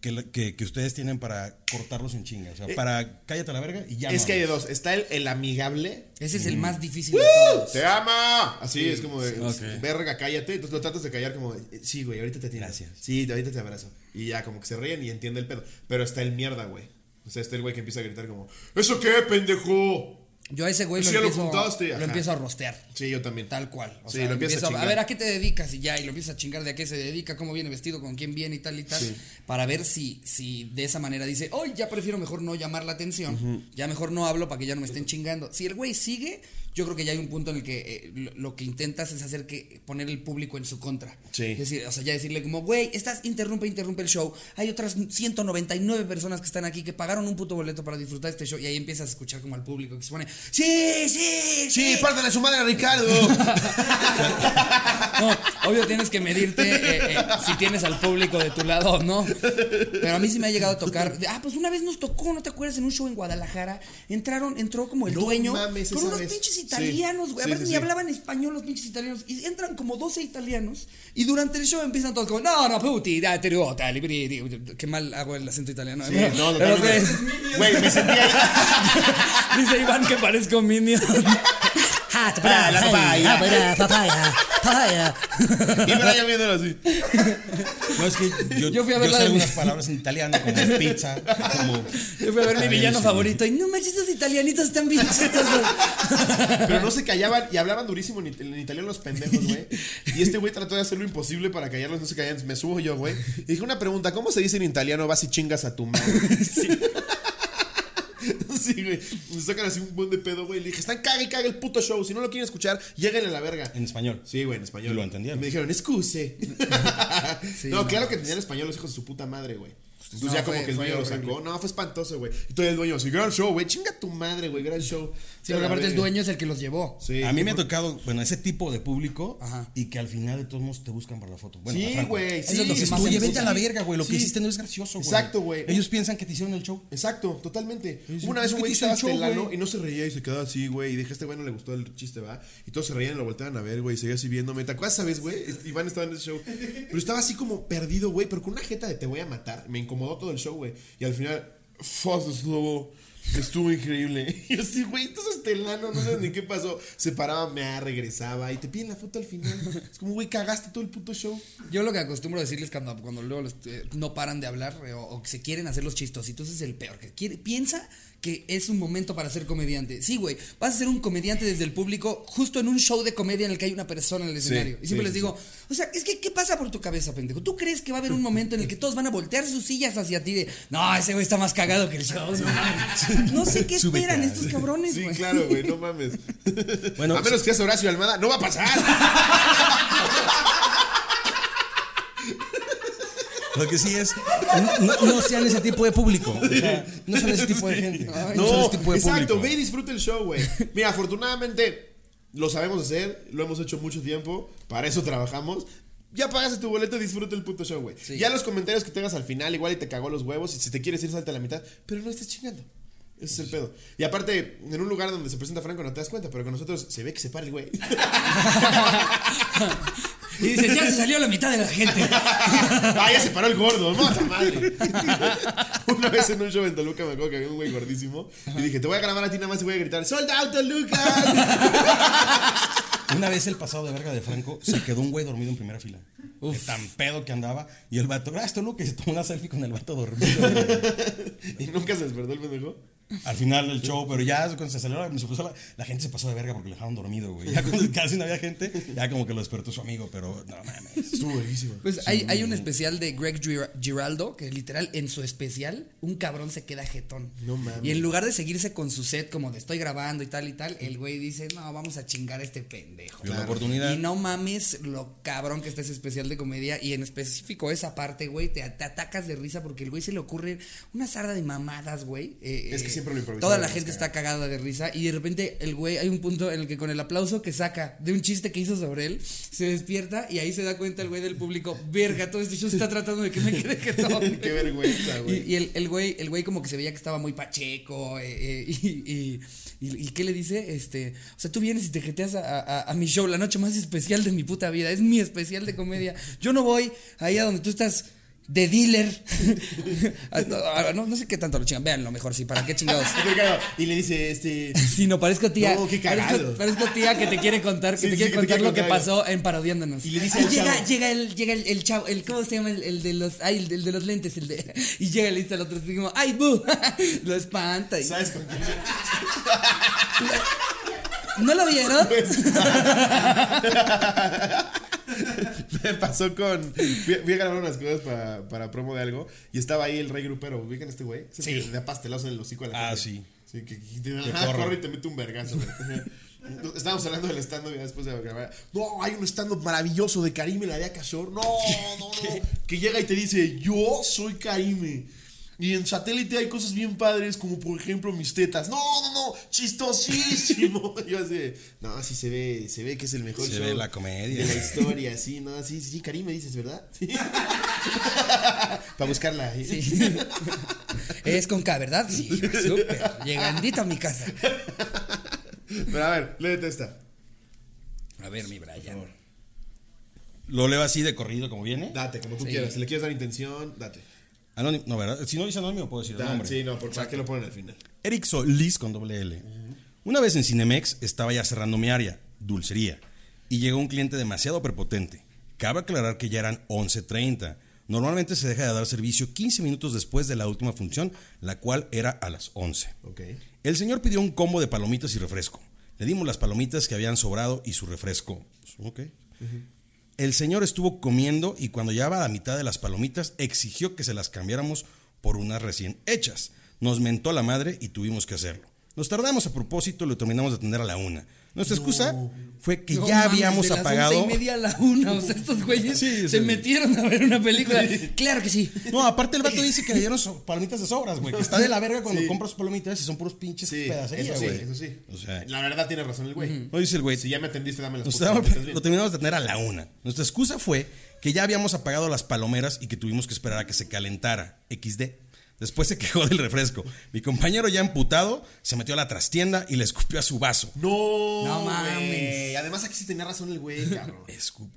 que, que, que ustedes tienen para cortarlos en chinga? O sea, para cállate a la verga y ya es no que hay dos. Está el, el amigable. Ese es el más difícil de todos. ¡Te ama! Así es como de. Ok. Verga, cállate. Entonces lo tratas de callar como. de, Sí, güey, ahorita te atiendo. Gracias. Sí, ahorita te abrazo. Y ya, como que se ríen y entiende el pedo. Pero está el mierda, güey. O sea, está el güey que empieza a gritar como. ¿Eso qué, pendejo? Yo a ese güey lo, ya lo empiezo, juntaste, lo empiezo a rostear. Sí, yo también. Tal cual. O Sí, sea, lo empiezo a a, chingar. ver a qué te dedicas y ya, y lo empiezas a chingar de a qué se dedica, cómo viene vestido, con quién viene y tal y tal. Para ver si, si de esa manera dice, hoy ya prefiero mejor no llamar la atención, ya mejor no hablo para que ya no me estén chingando. Si el güey sigue, yo creo que ya hay un punto en el que eh, lo, que intentas es hacer que poner el público en su contra. Sí. Es decir, o sea, ya decirle como, güey, estás interrumpe, interrumpe el show. Hay otras 199 personas que están aquí que pagaron un puto boleto para disfrutar este show y ahí empiezas a escuchar como al público que se pone, sí, sí, Sí, pártale su madre a Ricardo. No, obvio tienes que medirte eh, eh, si tienes al público de tu lado o no. Pero a mí sí me ha llegado a tocar. Ah, pues una vez nos tocó, ¿no te acuerdas? En un show en Guadalajara. Entraron, entró como el No dueño mames, con unos vez. pinches Sí. Italianos, güey. Sí, a ver, sí, ni sí. hablaban español los pinches italianos. Y entran como 12 italianos. Y durante el show empiezan todos como, no, no, puti, da, te digo, tal, libri, di". Qué mal hago el acento italiano. Sí, Pero- no, pero, totalmente. güey, me sentí ahí. Dice Iván que parezco Minion. Ah, la papaya. papaya, papaya, papaya. Y Brian viéndolo así. No, es que yo, Yo fui a ver la sé de mi- algunas palabras en italiano, como pizza, como... Yo fui a ver mi villano Sí. favorito y no manches, estos italianitos están bien chistosos. Pero no se callaban y hablaban durísimo en, it- en italiano los pendejos, güey. Y este güey trató de hacer lo imposible para callarlos, no se callaban. Me subo yo, güey. Y dije una pregunta: ¿cómo se dice en italiano vas y chingas a tu madre? Sí, güey. Me sacan así un buen de pedo, güey. Le dije, están caga y caga el puto show. Si no lo quieren escuchar, lléguenle a la verga. En español. Sí, güey, en español. Y lo entendieron. Y me dijeron, excuse. Sí, no, no, claro que entendían español los hijos de su puta madre, güey. Entonces No, ya como que el dueño lo sacó. No, fue espantoso, güey. Y todo el dueño, así, gran show, güey. Chinga tu madre, güey, gran show. Sí, porque aparte el dueño es el que los llevó. Sí. A mí me ha tocado, bueno, ese tipo de público Ajá. y que al final de todos modos te buscan para la foto. Bueno, Sí, güey. Eso Sí, es lo que Dices más tú, me oye, vete a la verga, güey. Lo que Sí. hiciste no es gracioso, güey. Exacto, güey. Ellos piensan que te hicieron el show. Exacto, totalmente. Sí, sí. Una vez un güey estaba el güey. y no se reía y se quedaba así, güey. Y dije, este güey no le gustó el chiste, va. Y todos se reían y lo volteaban a ver, güey. Y seguía así viéndome. ¿Te acuerdas, sabes, güey? Iván estaba en ese show. Pero estaba así como perdido, güey. Pero con una jeta de te voy a matar. Me incomodó todo el show, güey. Y al final, fuck, estuvo. Estuvo increíble. Y yo así, güey, entonces estelano, no sabes ni qué pasó. Se paraba, me regresaba y te piden la foto al final. Es como, güey, cagaste todo el puto show. Yo lo que acostumbro a decirles cuando, cuando luego eh, no paran de hablar eh, o, que se quieren hacer los chistositos es el peor. Que piensa que es un momento para ser comediante. Sí, güey, vas a ser un comediante desde el público justo en un show de comedia en el que hay una persona en el escenario. y siempre sí, les sí, digo, o sea, es que, ¿qué pasa por tu cabeza, pendejo? ¿Tú crees que va a haber un momento en el que todos van a voltear sus sillas hacia ti de, no, ese güey está más cagado que el show? No, mames"? No sé qué Súbete. esperan estos cabrones, Sí, güey. claro, güey, no mames. Bueno, a menos que seas Horacio Almada, no va a pasar. Lo que sí es, no, no sean ese tipo de público. O sea, no son ese tipo de gente. no No, ese tipo de exacto, público. ve y disfruta el show, güey. Mira, afortunadamente lo sabemos hacer, lo hemos hecho mucho tiempo, para eso trabajamos. Ya pagaste tu boleto, disfruta el puto show, güey. Sí. Ya los comentarios que tengas al final, igual y te cagó los huevos, y si te quieres ir, salte a la mitad, pero no estés chingando. Ese es el pedo. Y aparte, en un lugar donde se presenta Franco no te das cuenta, pero con nosotros se ve que se para el güey. Y dices, ya se salió la mitad de la gente. ah, ya se paró el gordo, mata madre. Una vez en un show en Toluca me acuerdo que había un güey gordísimo. Y dije, te voy a grabar a ti nada más y voy a gritar, ¡Sold out Toluca! Una vez el pasado de verga de Franco se quedó un güey dormido en primera fila. De tan pedo que andaba. Y el vato, ah, esto lo que se tomó una selfie con el vato dormido. y nunca se despertó el pendejo. Al final del show, pero ya cuando se aceleró, se puso la, la gente se pasó de verga porque lo dejaron dormido, güey. Ya cuando casi no había gente, ya como que lo despertó su amigo, pero no mames. Estuvo buenísimo. Pues hay, hay un especial de Greg Gir- Giraldo que literal en su especial un cabrón se queda jetón. No mames. Y en lugar de seguirse con su set como de estoy grabando y tal y tal, el güey dice, no, vamos a chingar a este pendejo. Vio la oportunidad. Y no mames lo cabrón que está ese especial de comedia y en específico esa parte, güey, te, te atacas de risa porque el güey se le ocurre una sarda de mamadas, güey. Eh, Es que eh, siempre lo improvisado Toda la gente está cagada de risa y de repente el güey, hay un punto en el que con el aplauso que saca de un chiste que hizo sobre él, se despierta y ahí se da cuenta el güey del público, verga, todo este show se está tratando de que me quede jetón. Qué vergüenza, Y, güey. y el, el güey, el güey como que se veía que estaba muy pacheco, eh, eh, y, y, y- y ¿qué le dice? Este, o sea, tú vienes y te jeteas a, a- a mi show, la noche más especial de mi puta vida, es mi especial de comedia. Yo no voy ahí a donde tú estás de dealer. Ah, no, ah, no, no sé qué tanto lo chingan. Véanlo mejor, sí, para qué chingados. Y le dice, este. Sí, no, parezco tía. No, qué. Parezco, parezco tía que te quiere contar, que Sí, te quiere contar lo que pasó en parodiándonos. Y le dice Ay, al llega, chavo. llega el, llega el, el chavo, el, ¿cómo se llama? El, el de los, ay, el, de- el de los lentes, el de, y llega y le dice al otro, como, ay, bu, lo espanta. y- ¿Sabes con quién? ¿No lo vieron? Me pasó con. Fui, fui a grabar unas cosas para, para promo de algo y estaba ahí el rey grupero. ¿Ubican a este güey? Sí. Que le da pastelazo en el hocico a la Ah, gente. sí. Sí, que, que te, ajá, corre. corre y te mete un vergazo. Estábamos hablando del stand-up después de grabar. No, hay un stand-up maravilloso de Karime la de Cashor. No, no, no. Que llega y te dice: Yo soy Karime. Y en satélite hay cosas bien padres, como por ejemplo mis tetas. No, no, no, chistosísimo. Yo así, no, así se ve, se ve que es el mejor Se show ve la comedia. de la historia, sí, no, sí, sí, Karime dices, ¿verdad? Sí. Para buscarla. ¿eh? Es con K, ¿verdad? Sí, súper. Llegandito a mi casa. Pero a ver, léete esta. A ver, mi Brian. Lo leo así de corrido como viene. Date, como tú Sí. quieras. Si le quieres dar intención, date. Anónimo, no, ¿verdad? Si no dice anónimo, puedo decir el Da- nombre. sí, no, por ¿para qué lo ponen al final? Eric Solís con doble L. Una vez en Cinemex estaba ya cerrando mi área, dulcería, y llegó un cliente demasiado prepotente. Cabe aclarar que ya eran 11.30. Normalmente se deja de dar servicio 15 minutos después de la última función, la cual era a las 11. Ok. El señor pidió un combo de palomitas y refresco. Le dimos las palomitas que habían sobrado y su refresco. Pues, ok. El señor estuvo comiendo y cuando llevaba la mitad de las palomitas exigió que se las cambiáramos por unas recién hechas. Nos mentó la madre y tuvimos que hacerlo. Nos tardamos a propósito y lo terminamos de atender a la una. Nuestra excusa fue que No ya mames, habíamos de las apagado. once y media a la una. O sea, estos güeyes Sí, se sí. metieron a ver una película. Claro que sí. No, aparte el vato dice que le dieron so- palomitas de sobras, güey. Que está de la verga cuando Sí. compras palomitas y son puros pinches pedacerías, eso sí, güey. eso sí. O sea, La verdad tiene razón el güey. no dice el güey. Si ya me atendiste, dame las putas lo terminamos de tener a la una. Nuestra excusa fue que ya habíamos apagado las palomeras y que tuvimos que esperar a que se calentara. XD. Después se quejó del refresco. Mi compañero ya emputado se metió a la trastienda y le escupió a su vaso. No, No mames. Además, aquí sí tenía razón el güey, cabrón.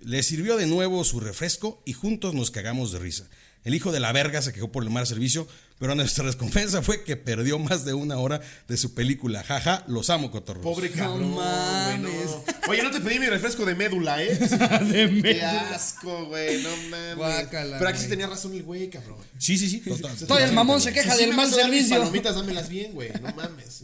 Le sirvió de nuevo su refresco y juntos nos cagamos de risa. El hijo de la verga se quejó por el mal servicio, pero nuestra recompensa fue que perdió más de una hora de su película. Jaja, los amo, cotorros. Pobre cabrón, güey, mames. no. Oye, no te pedí mi refresco de médula, ¿eh? De Qué asco, güey, no mames. Guácala, Pero aquí sí tenía razón el güey, cabrón. Sí, sí, sí. total. Todo el mamón se queja Si sí del mal servicio. palomitas, dámelas bien, güey, no mames.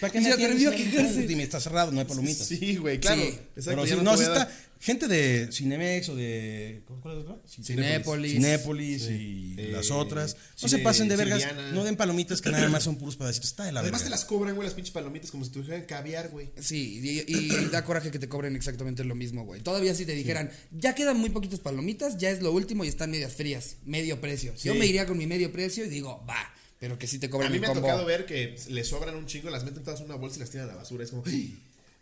¿Para qué Se me atrevió a quejarse. Dime, está cerrado, no hay palomitas. Sí, güey, claro. Sí. Exacto, Pero sí, no no, está gente de Cinemex o de. ¿Cuál es otra? Cinépolis. Cinépolis Sí. y Eh, las otras. No se pasen de vergas. Siriana. No den palomitas que nada más son puros pedacitos. Está de la Además te las cobran, güey, las pinches palomitas como si tuvieran caviar, güey. Sí, y, y da coraje que te cobren exactamente lo mismo, güey. Todavía si te dijeran, ya quedan muy poquitas palomitas, ya es lo último y están medias frías, medio precio. Yo me iría con mi medio precio y digo, va, pero que sí te A cobren mí el me ha tocado ver que le sobran un chingo, las meten todas en una bolsa y las tiran a la basura. Es como, "Ay,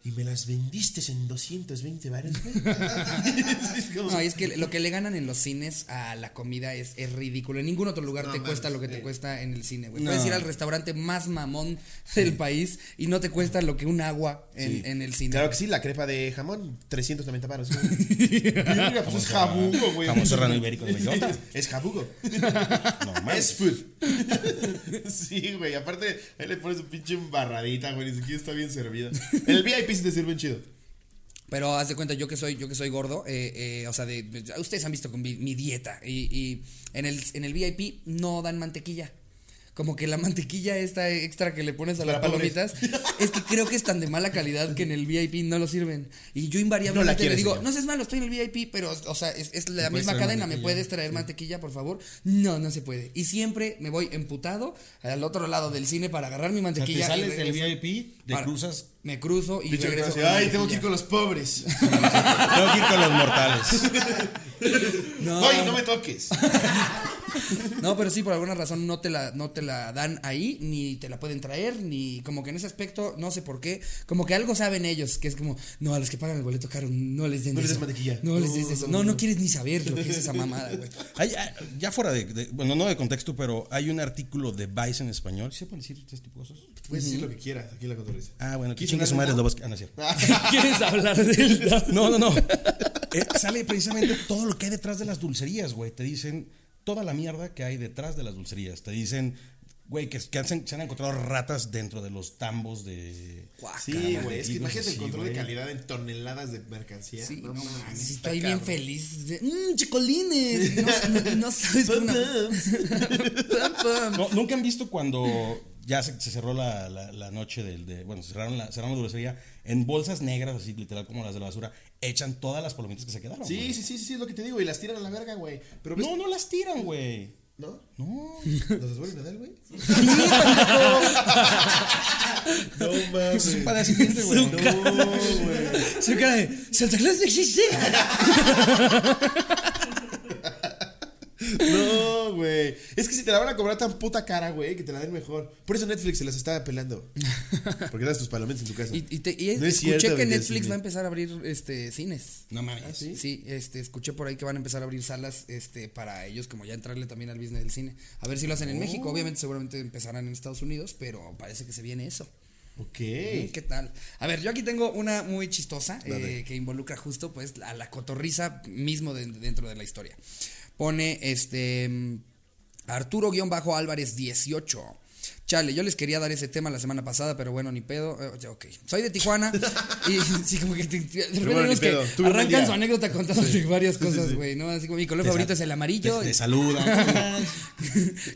y me las vendiste en 220 baros, güey. No, y es que lo que le ganan en los cines a la comida es, es ridículo. En ningún otro lugar No, te cuesta lo que te sí. cuesta en el cine, güey. No. Puedes ir al restaurante más mamón del país y no te cuesta lo que un agua en, Sí. en el cine. Claro que sí, la crepa de jamón, 390 baros. pues es jabugo, güey. Jamón serrano ibérico de bellota. Es jabugo. Normal. Es food. sí, güey. Aparte, ahí le pones un pinche embarradita, güey. Ni siquiera está bien servida. En el VIP sí te sirven chido. Pero haz de cuenta, yo que soy, yo que soy gordo, eh, eh, o sea, de, de- ustedes han visto con mi, mi dieta. Y, y en el, en el VIP no dan mantequilla. Como que la mantequilla esta extra que le pones a las palomitas, es que creo que es tan de mala calidad que en el VIP no lo sirven. Y yo invariablemente le quieres, digo, señor. no seas malo, estoy en el VIP, pero, o sea, es, es la misma cadena, ¿me mantequilla? puedes traer mantequilla, por favor? No, no se puede. Y siempre me voy emputado al otro lado del cine para agarrar mi O sea, te mantequilla. y sales del. VIP, te Para- cruzas. Me cruzo y Pinche regreso. gracia, con la Ay, tengo que ir mantequilla. con los pobres. Tengo que ir con los mortales. No. Ay, no me toques. No, pero sí, por alguna razón no te la, no te la dan ahí, ni te la pueden traer, ni como que en ese aspecto, no sé por qué, como que algo saben ellos, que es como, no, a los que pagan el boleto caro, no les den No les eso. des mantequilla. No les des eso. no, No, quieres ni saber lo que es esa mamada, güey. Hay- hay- ya fuera de, de- Bueno, no de contexto, pero hay un artículo de Vice en español. ¿Sí se pueden decir este tipo de cosas? Puedes decir lo que quieras, aquí la cotorriza. Ah, bueno, que ¿Quieres chingue su hablar madre lobos. Ah, no es cierto. ¿Quieres hablar del No, no, no. eh, sale precisamente todo lo que hay detrás de las dulcerías, güey. Te dicen toda la mierda que hay detrás de las dulcerías. Te dicen, güey, que, que han- se han encontrado ratas dentro de los tambos de. Sí, Caramba, güey. Es que imagínate el control de calidad en toneladas de mercancía. Sí, no, mames, está estoy bien cabrón. feliz. Mmm, chicolines. No, no- no sabes cómo. Pam, pam. No, ¿Nunca han visto cuando ya se, se cerró la, la- la noche del. De, bueno, cerraron la, cerraron la dulcería en bolsas negras, así literal como las de la basura, echan todas las palomitas que se quedaron. Sí, güey. sí, sí, sí, es lo que te digo. Y las tiran a la verga, güey. Pero ves- No, no las tiran, güey. ¿No? No. ¿Nos vuelven a dar, güey? no mames. Es un padecimiento, güey. No, güey. Su cara de Santa Claus no existe. No, güey. Es que si te la van a cobrar tan puta cara, güey, que te la den mejor. Por eso Netflix se las estaba pelando. Porque das tus palomitas en tu casa. Y, y te- y No es escuché cierto, que Netflix Cine. va a empezar a abrir este cines. No mames. ¿Ah, sí? Sí, este, escuché por ahí que van a empezar a abrir salas este, para ellos, como ya entrarle también al business del cine. A ver si lo hacen en Oh. México. Obviamente, seguramente empezarán en Estados Unidos, pero parece que se viene eso. Ok. Mm, ¿Qué tal? A ver, yo aquí tengo una muy chistosa eh, que involucra justo pues a la cotorriza mismo de- dentro de la historia. Pone este mm, Arturo-Álvarez 18. Chale, yo les quería dar ese tema la semana pasada, pero bueno, ni pedo. Eh, ya, ok. Soy de Tijuana y sí, como que de repente bueno. Tuve arrancan su anécdota contándote varias cosas, güey, ¿no? Así como mi color Te favorito es el amarillo. Te, te saludan.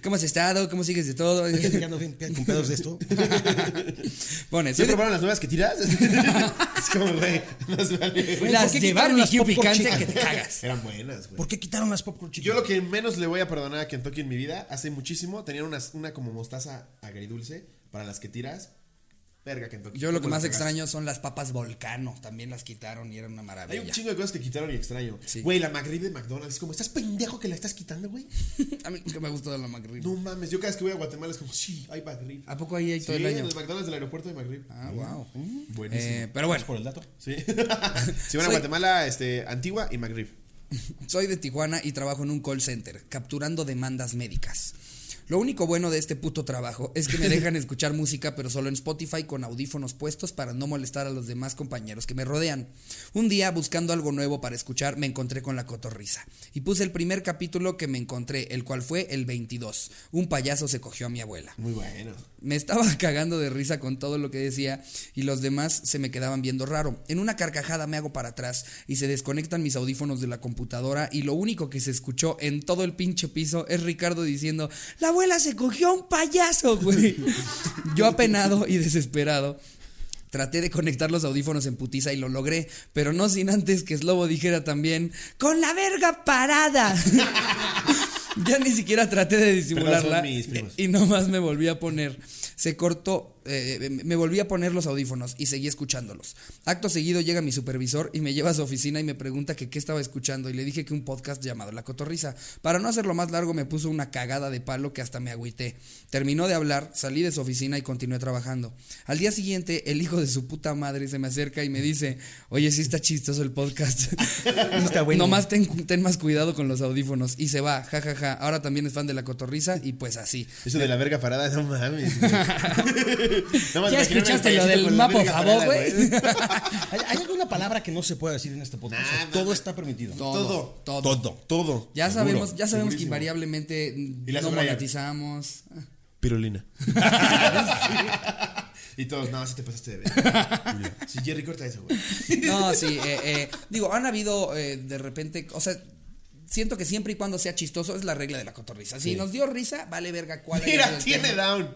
¿Cómo has estado? ¿Cómo sigues de todo? ¿Qué ando bien con pedos de esto? Pone, ¿Sí soy de- probaron las nuevas que tiras? es como, güey, más vale. Güey, las ¿por qué de quitaron las barbecue picante que te cagas. Eran buenas, güey. ¿Por qué quitaron las popcorn chicken? Yo lo que menos le voy a perdonar a Kentucky en mi vida, hace muchísimo, tenían una como mostaza agridulce para las que tiras. Verga, Kentucky. Yo lo que ¿Cómo más extraño son las papas volcano. También las quitaron y eran una Hay maravilla. un chingo de cosas que quitaron y extraño. Sí. Güey, la McRib de McDonald's. Es como, ¿estás pendejo que la estás quitando, güey? A mí nunca me ha gustado la McRib. No mames, yo cada vez que voy a Guatemala es como, sí, hay McRib. ¿A poco ahí hay Sí, todo el en año? el McDonald's del aeropuerto de McRib. Ah, wow. Buenísimo. Eh, pero bueno, por el dato. Sí. si van a Soy- Guatemala, este, Antigua y McRib. soy de Tijuana y trabajo en un call center, capturando demandas médicas. Lo único bueno de este puto trabajo es que me dejan escuchar música, pero solo en Spotify con audífonos puestos para no molestar a los demás compañeros que me rodean. Un día, buscando algo nuevo para escuchar, me encontré con la cotorriza. Y puse el primer capítulo que me encontré, el cual fue el 22. Un payaso se cogió a mi abuela. Muy bueno. Me estaba cagando de risa con todo lo que decía y los demás se me quedaban viendo raro. En una carcajada me hago para atrás y se desconectan mis audífonos de la computadora y lo único que se escuchó en todo el pinche piso es Ricardo diciendo, la abuela se cogió a un payaso, güey. Yo apenado y desesperado. Traté de conectar los audífonos en putiza y lo logré, pero no sin antes que Slobo dijera también, con la verga parada. ya ni siquiera traté de disimularla y nomás me volví a poner. Se cortó, eh, me volví a poner los audífonos y seguí escuchándolos. Acto seguido llega mi supervisor y me lleva a su oficina y me pregunta que qué estaba escuchando y le dije que un podcast llamado La Cotorrisa. Para no hacerlo más largo me puso una cagada de palo que hasta me agüité. Terminó de hablar, salí de su oficina y continué trabajando. Al día siguiente el hijo de su puta madre se me acerca y me dice, oye, sí está chistoso el podcast. Está bueno. Nomás ten, ten más cuidado con los audífonos. Y se va, jajaja. Ahora también es fan de La Cotorrisa y pues así. Eso de la verga parada, no mames. más ¿Ya escuchaste lo del verga favor, güey? ¿Hay, alguna palabra que no se pueda decir en este podcast? Nah, ¿O nah, todo nah. está permitido. Todo. Todo. Todo. Todo. Ya Seguro, sabemos, ya sabemos que invariablemente no monetizamos. Pirulina. Y todos, no, si te pasaste de ver. Sí, Jerry, corta eso, güey. No, sí, eh, eh, digo, han habido eh, de repente, o sea, siento que siempre y cuando sea chistoso es la regla de la cotorrisa. Si nos dio risa, vale verga cuál Mira, tiene tema. down.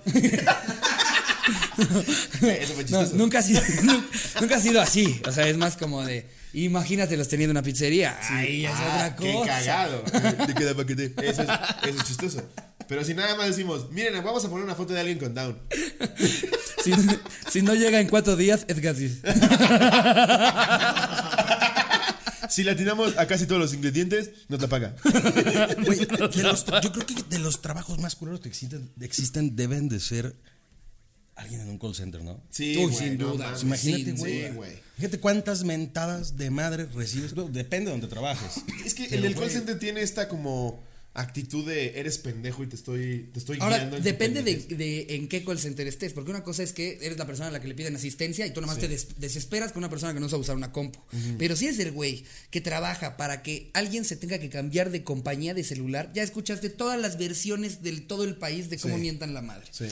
Eso fue No, chistoso. nunca ha sido, nu- nunca ha sido así. O sea, es más como de, imagínatelos teniendo una pizzería. Ay, es Ah, otra Qué cosa. cagado. Te queda paquete. Eso es, eso es chistoso. Pero si nada más decimos, miren, vamos a poner una foto de alguien con down. Si, si no llega en cuatro días, es gratis. Si le atinamos a casi todos los ingredientes, nos la paga. Güey, de los- yo creo que de los trabajos más culeros que existen, existen deben de ser alguien en un call center, ¿no? Sí, Uy, güey, sin no duda. mames. Imagínate, sin güey. duda, güey. Fíjate cuántas mentadas de madre recibes. No, depende de donde trabajes. Es que Pero, el call center tiene esta como actitud de eres pendejo y te estoy, te estoy Ahora, guiando. depende de, en qué call center estés, porque una cosa es que eres la persona a la que le piden asistencia y tú nomás te des- desesperas con una persona que no sabe usar una compu. Pero si es el güey que trabaja para que alguien se tenga que cambiar de compañía de celular, ya escuchaste todas las versiones del todo el país de cómo Sí. mientan la madre. Sí.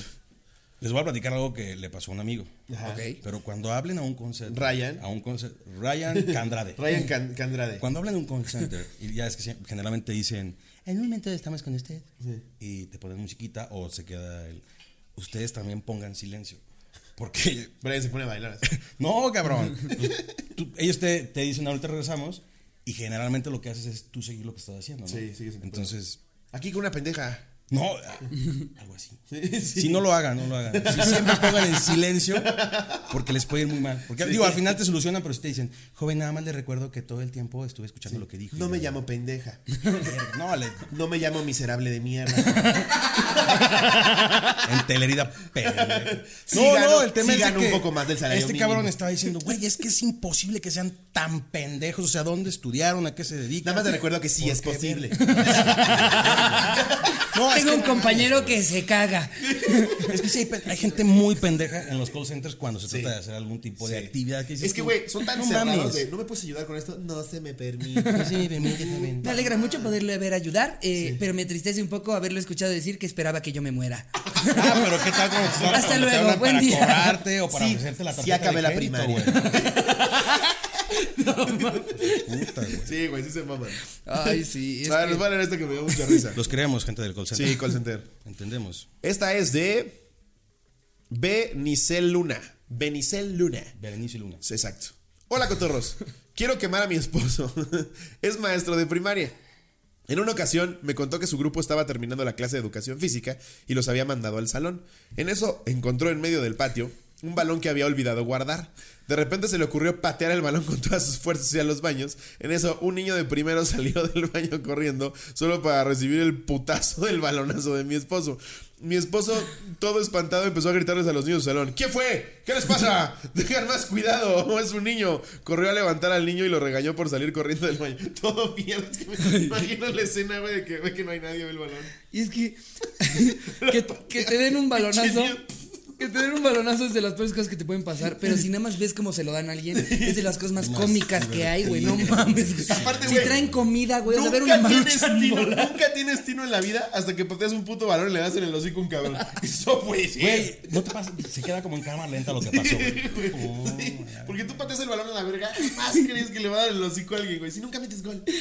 Les voy a platicar algo que le pasó a un amigo. Ajá. Ok. Pero cuando hablen a un center. Ryan. A un center- Ryan Candrade. Ryan Can- Candrade. Cuando hablan de un center, y ya es que generalmente dicen, en un momento estamos con usted. Y te ponen musiquita o se queda el. Ustedes también pongan silencio. Porque. Brian se pone a bailar. No, cabrón. Pues, tú- ellos te, te dicen, ahorita regresamos. Y generalmente lo que haces es tú seguir lo que estás haciendo, ¿no? Sí, tu Entonces. Aquí con una pendeja. No, ah, algo así. Sí, sí. Si no lo hagan, no lo hagan. Si siempre pongan en silencio, porque les puede ir muy mal. Porque digo, al final te solucionan, pero si te dicen, joven, nada más le recuerdo que todo el tiempo estuve escuchando lo que dijo. No me llamo pendeja. No, le, No me llamo miserable de mierda. en telerida. Sí No, gano- no, el tema sí es que un poco más del salario Este mínimo. cabrón estaba diciendo, güey, es que es imposible que sean tan pendejos. O sea, ¿dónde estudiaron? ¿A qué se dedican? Nada más te recuerdo que sí ¿Por es posible. No, es Tengo que- un compañero que se caga. Es que sí, hay, gente muy pendeja en los call centers cuando se trata Sí. de hacer algún tipo de Sí. actividad. Que Es que, güey, son tan no cerrados de, ¿no me puedes ayudar con esto? No se me permite. Me alegra mucho poderle ver ayudar, eh, pero me entristece un poco haberlo escuchado decir que esperaba que yo me muera. Ah, pero ¿qué tal te- Hasta luego, buen para día. cobrarte o para Sí, ofrecerte la sí tarjeta acabé de la crédito, primaria. güey? Puta, güey. Sí, güey, sí se maman. Ay, sí. es A ver, que- nos va a esta que me dio mucha risa. Los queremos, gente del call center. Sí, call center. Entendemos. Esta es de Benicel Luna. Benicel Luna. Berenice Luna. Sí, Exacto. Hola, cotorros. Quiero quemar a mi esposo. es maestro de primaria. En una ocasión me contó que su grupo estaba terminando la clase de educación física y los había mandado al salón. En eso encontró en medio del patio un balón que había olvidado guardar. De repente se le ocurrió patear el balón con todas sus fuerzas hacia los baños. En eso un niño de primero salió del baño corriendo solo para recibir el putazo del balonazo de mi esposo. Mi esposo, todo espantado, empezó a gritarles a los niños del salón. ¿Qué fue? ¿Qué les pasa? Dejan más cuidado, es un niño. Corrió a levantar al niño y lo regañó por salir corriendo del baño. Todo mierda. Es que me imagino la escena, güey, de que ve que no hay nadie ve el balón. Y es que, que, que te den un balonazo. Que te den un balonazo es de las peores cosas que te pueden pasar. Pero si nada más ves cómo se lo dan a alguien, es de las cosas más cómicas que hay, güey. No mames. güey. Aparte, si güey, traen comida, güey, vas a ver Nunca una tienes, tino, nunca tienes tino en la vida hasta que pateas un puto balón y le das en el hocico a un cabrón. Eso puede ser. Güey, no te pasa, se queda como en cámara lenta lo que pasó, güey. Como- Sí, porque tú pateas el balón a la verga, más crees que le va a dar el hocico a alguien, güey. Si nunca metes gol.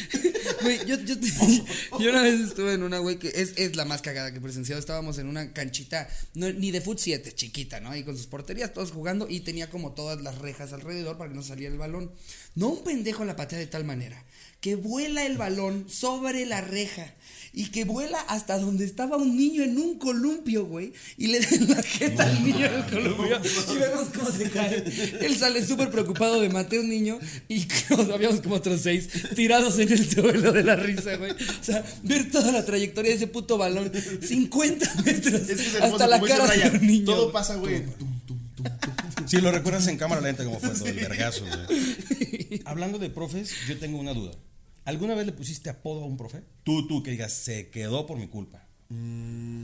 Güey, yo, yo, yo una vez estuve en una, güey, que es, es la más cagada que he presenciado. Estábamos en una canchita, no, ni de foot 7, chiquita, ¿no? Ahí con sus porterías, todos jugando, y tenía como todas las rejas alrededor para que no saliera el balón. No un pendejo la patea de tal manera que vuela el balón sobre la reja. Y que vuela hasta donde estaba un niño en un columpio, güey. Y le dan la jeta al niño en el columpio. Y vemos cómo se cae. Él sale súper preocupado de maté a un niño. Y habíamos como otros seis tirados en el suelo de la risa, güey. O sea, ver toda la trayectoria de ese puto balón. 50 metros. Es que es hermoso, hasta la cara Brian, del niño. Todo pasa, güey. Sí, lo recuerdas en cámara lenta como fue todo el vergazo, güey. Hablando de profes, yo tengo una duda. ¿Alguna vez le pusiste apodo a un profe? Tú, tú, que digas, se quedó por mi culpa.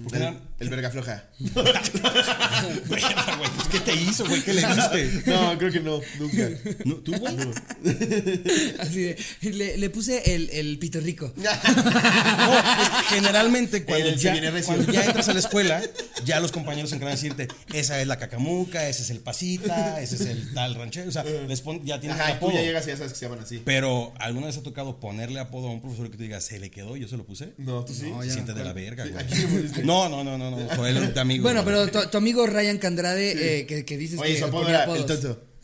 Porque El, el verga floja. Verga, güey, pues, ¿Qué te hizo, güey? ¿Qué le diste? No, creo que no, nunca. ¿No, ¿Tú, güey? Así de, le, le puse el, el pito rico. No, generalmente cuando ya, cuando ya entras a la escuela, ya los compañeros se encargan de decirte, esa es la cacamuca, ese es el pasita, ese es el tal ranchero. O sea, les pon- ya tienes Ajá, el y tú apodo. ya llegas y ya sabes que se llaman así. Pero ¿alguna vez ha tocado ponerle apodo a un profesor que te diga, se le quedó, yo se lo puse? No, tú sí. No, Se siente de la verga, güey. No, no, no, no, no. Fue el de amigo. Bueno, pero tu, tu amigo Ryan Candrade, eh, que, que dices Oye, que su apodo ponía era el tonto.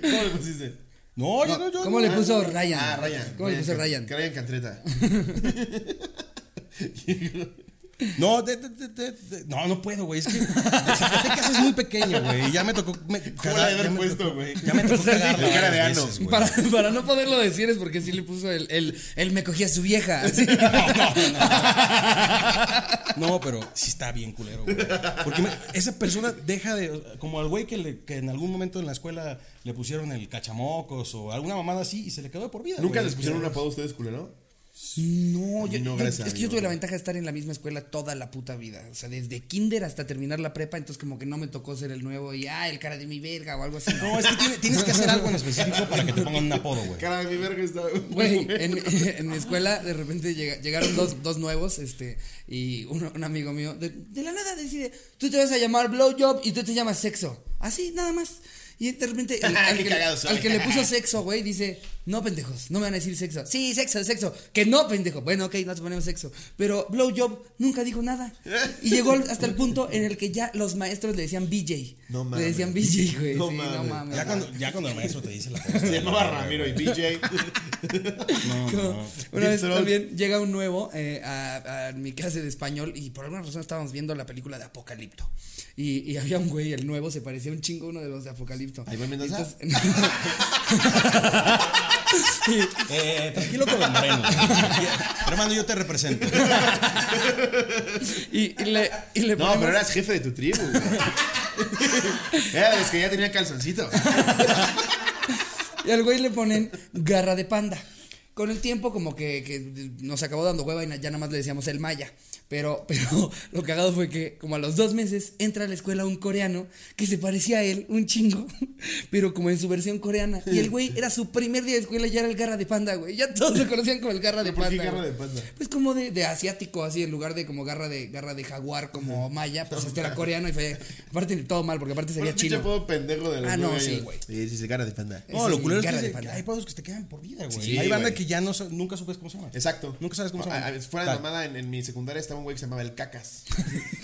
¿Cómo le pusiste? No, yo no, yo ¿Cómo no. le puso Ryan? Ah, Ryan. ¿Cómo le puso Ryan? Que Ryan Cantreta. No, de- de- de- de- de- no, no puedo, güey. Es que Zacatecas es muy pequeño, güey. Ya me tocó. Me, ¿Cómo le haber ya me puesto, tocó- güey? Ya me tocó O sea, cagarla cara de ano. veces. Para, para no poderlo decir es porque sí le puso el, el, el me cogía a su vieja. así. No, pero sí está bien culero, güey. Porque me- esa persona deja de. Como al güey que, le- que en algún momento en la escuela le pusieron el cachamocos o alguna mamada así y se le quedó de por vida. ¿Nunca güey. les pusieron un apodo a ustedes, culero? No, yo, no, yo- es que yo tuve la ventaja de estar en la misma escuela toda la puta vida. O sea, desde kinder hasta terminar la prepa, entonces como que no me tocó ser el nuevo y, ah, el cara de mi verga o algo así. No, es que tiene- tienes que hacer algo en específico para que te pongan un apodo, güey. Cara de mi verga está. Güey, en, en mi escuela de repente llega- llegaron dos, dos nuevos, este, y un amigo mío, de, de la nada decide, tú te vas a llamar Blowjob y tú te llamas Sexo. Así, nada más. Y de repente, el- al, Qué que, al que le puso sexo, güey, dice, no, pendejos, no me van a decir sexo. Sí, sexo, sexo. Que no, pendejo. Bueno, ok, no te ponemos sexo. Pero Blowjob nunca dijo nada. Y llegó hasta el punto en el que ya los maestros le decían BJ. No Le mames. decían BJ, güey. No sí, no mames. mames. Ya cuando, ya cuando el maestro te dice la cosa. Se llamaba Ramiro y BJ. No, no. Una vez también llega un nuevo eh, a, a mi clase de español y por alguna razón estábamos viendo la película de Apocalipto. Y, y había un güey, el nuevo, se parecía un chingo a uno de los de Apocalipto. Ahí va Mendoza. Entonces- Eh, tranquilo con los morenos. Hermano, yo te represento. y, y le, y le No, ponemos- pero eras jefe de tu tribu, güey. Era de los que ya tenía calzoncito. Y al güey le ponen garra de panda. Con el tiempo como que, que nos acabó dando hueva y na- ya nada más le decíamos el maya. Pero, pero lo cagado fue que como a los dos meses entra a la escuela un coreano que se parecía a él, un chingo, pero como en su versión coreana. Y el güey era su primer día de escuela y ya era el garra de panda, güey. Ya todos lo conocían como el garra de ¿Por qué panda. garra güey. de panda? Pues como de, de asiático, así, en lugar de como garra de garra de jaguar, como maya, pues este era coreano y fue, aparte todo mal, porque aparte sería chino. apodo pendejo de los Ah, no, sí, güey. Sí, sí, sí, cara de panda. No, lo culero es que, de hay apodos que te quedan por vida, güey. Sí, hay banda güey. que ya no, nunca supes cómo se llama. Exacto. Nunca sabes cómo se llama. Fuera de mamada, en, en mi secundaria estaba un güey que se llamaba el Cacas.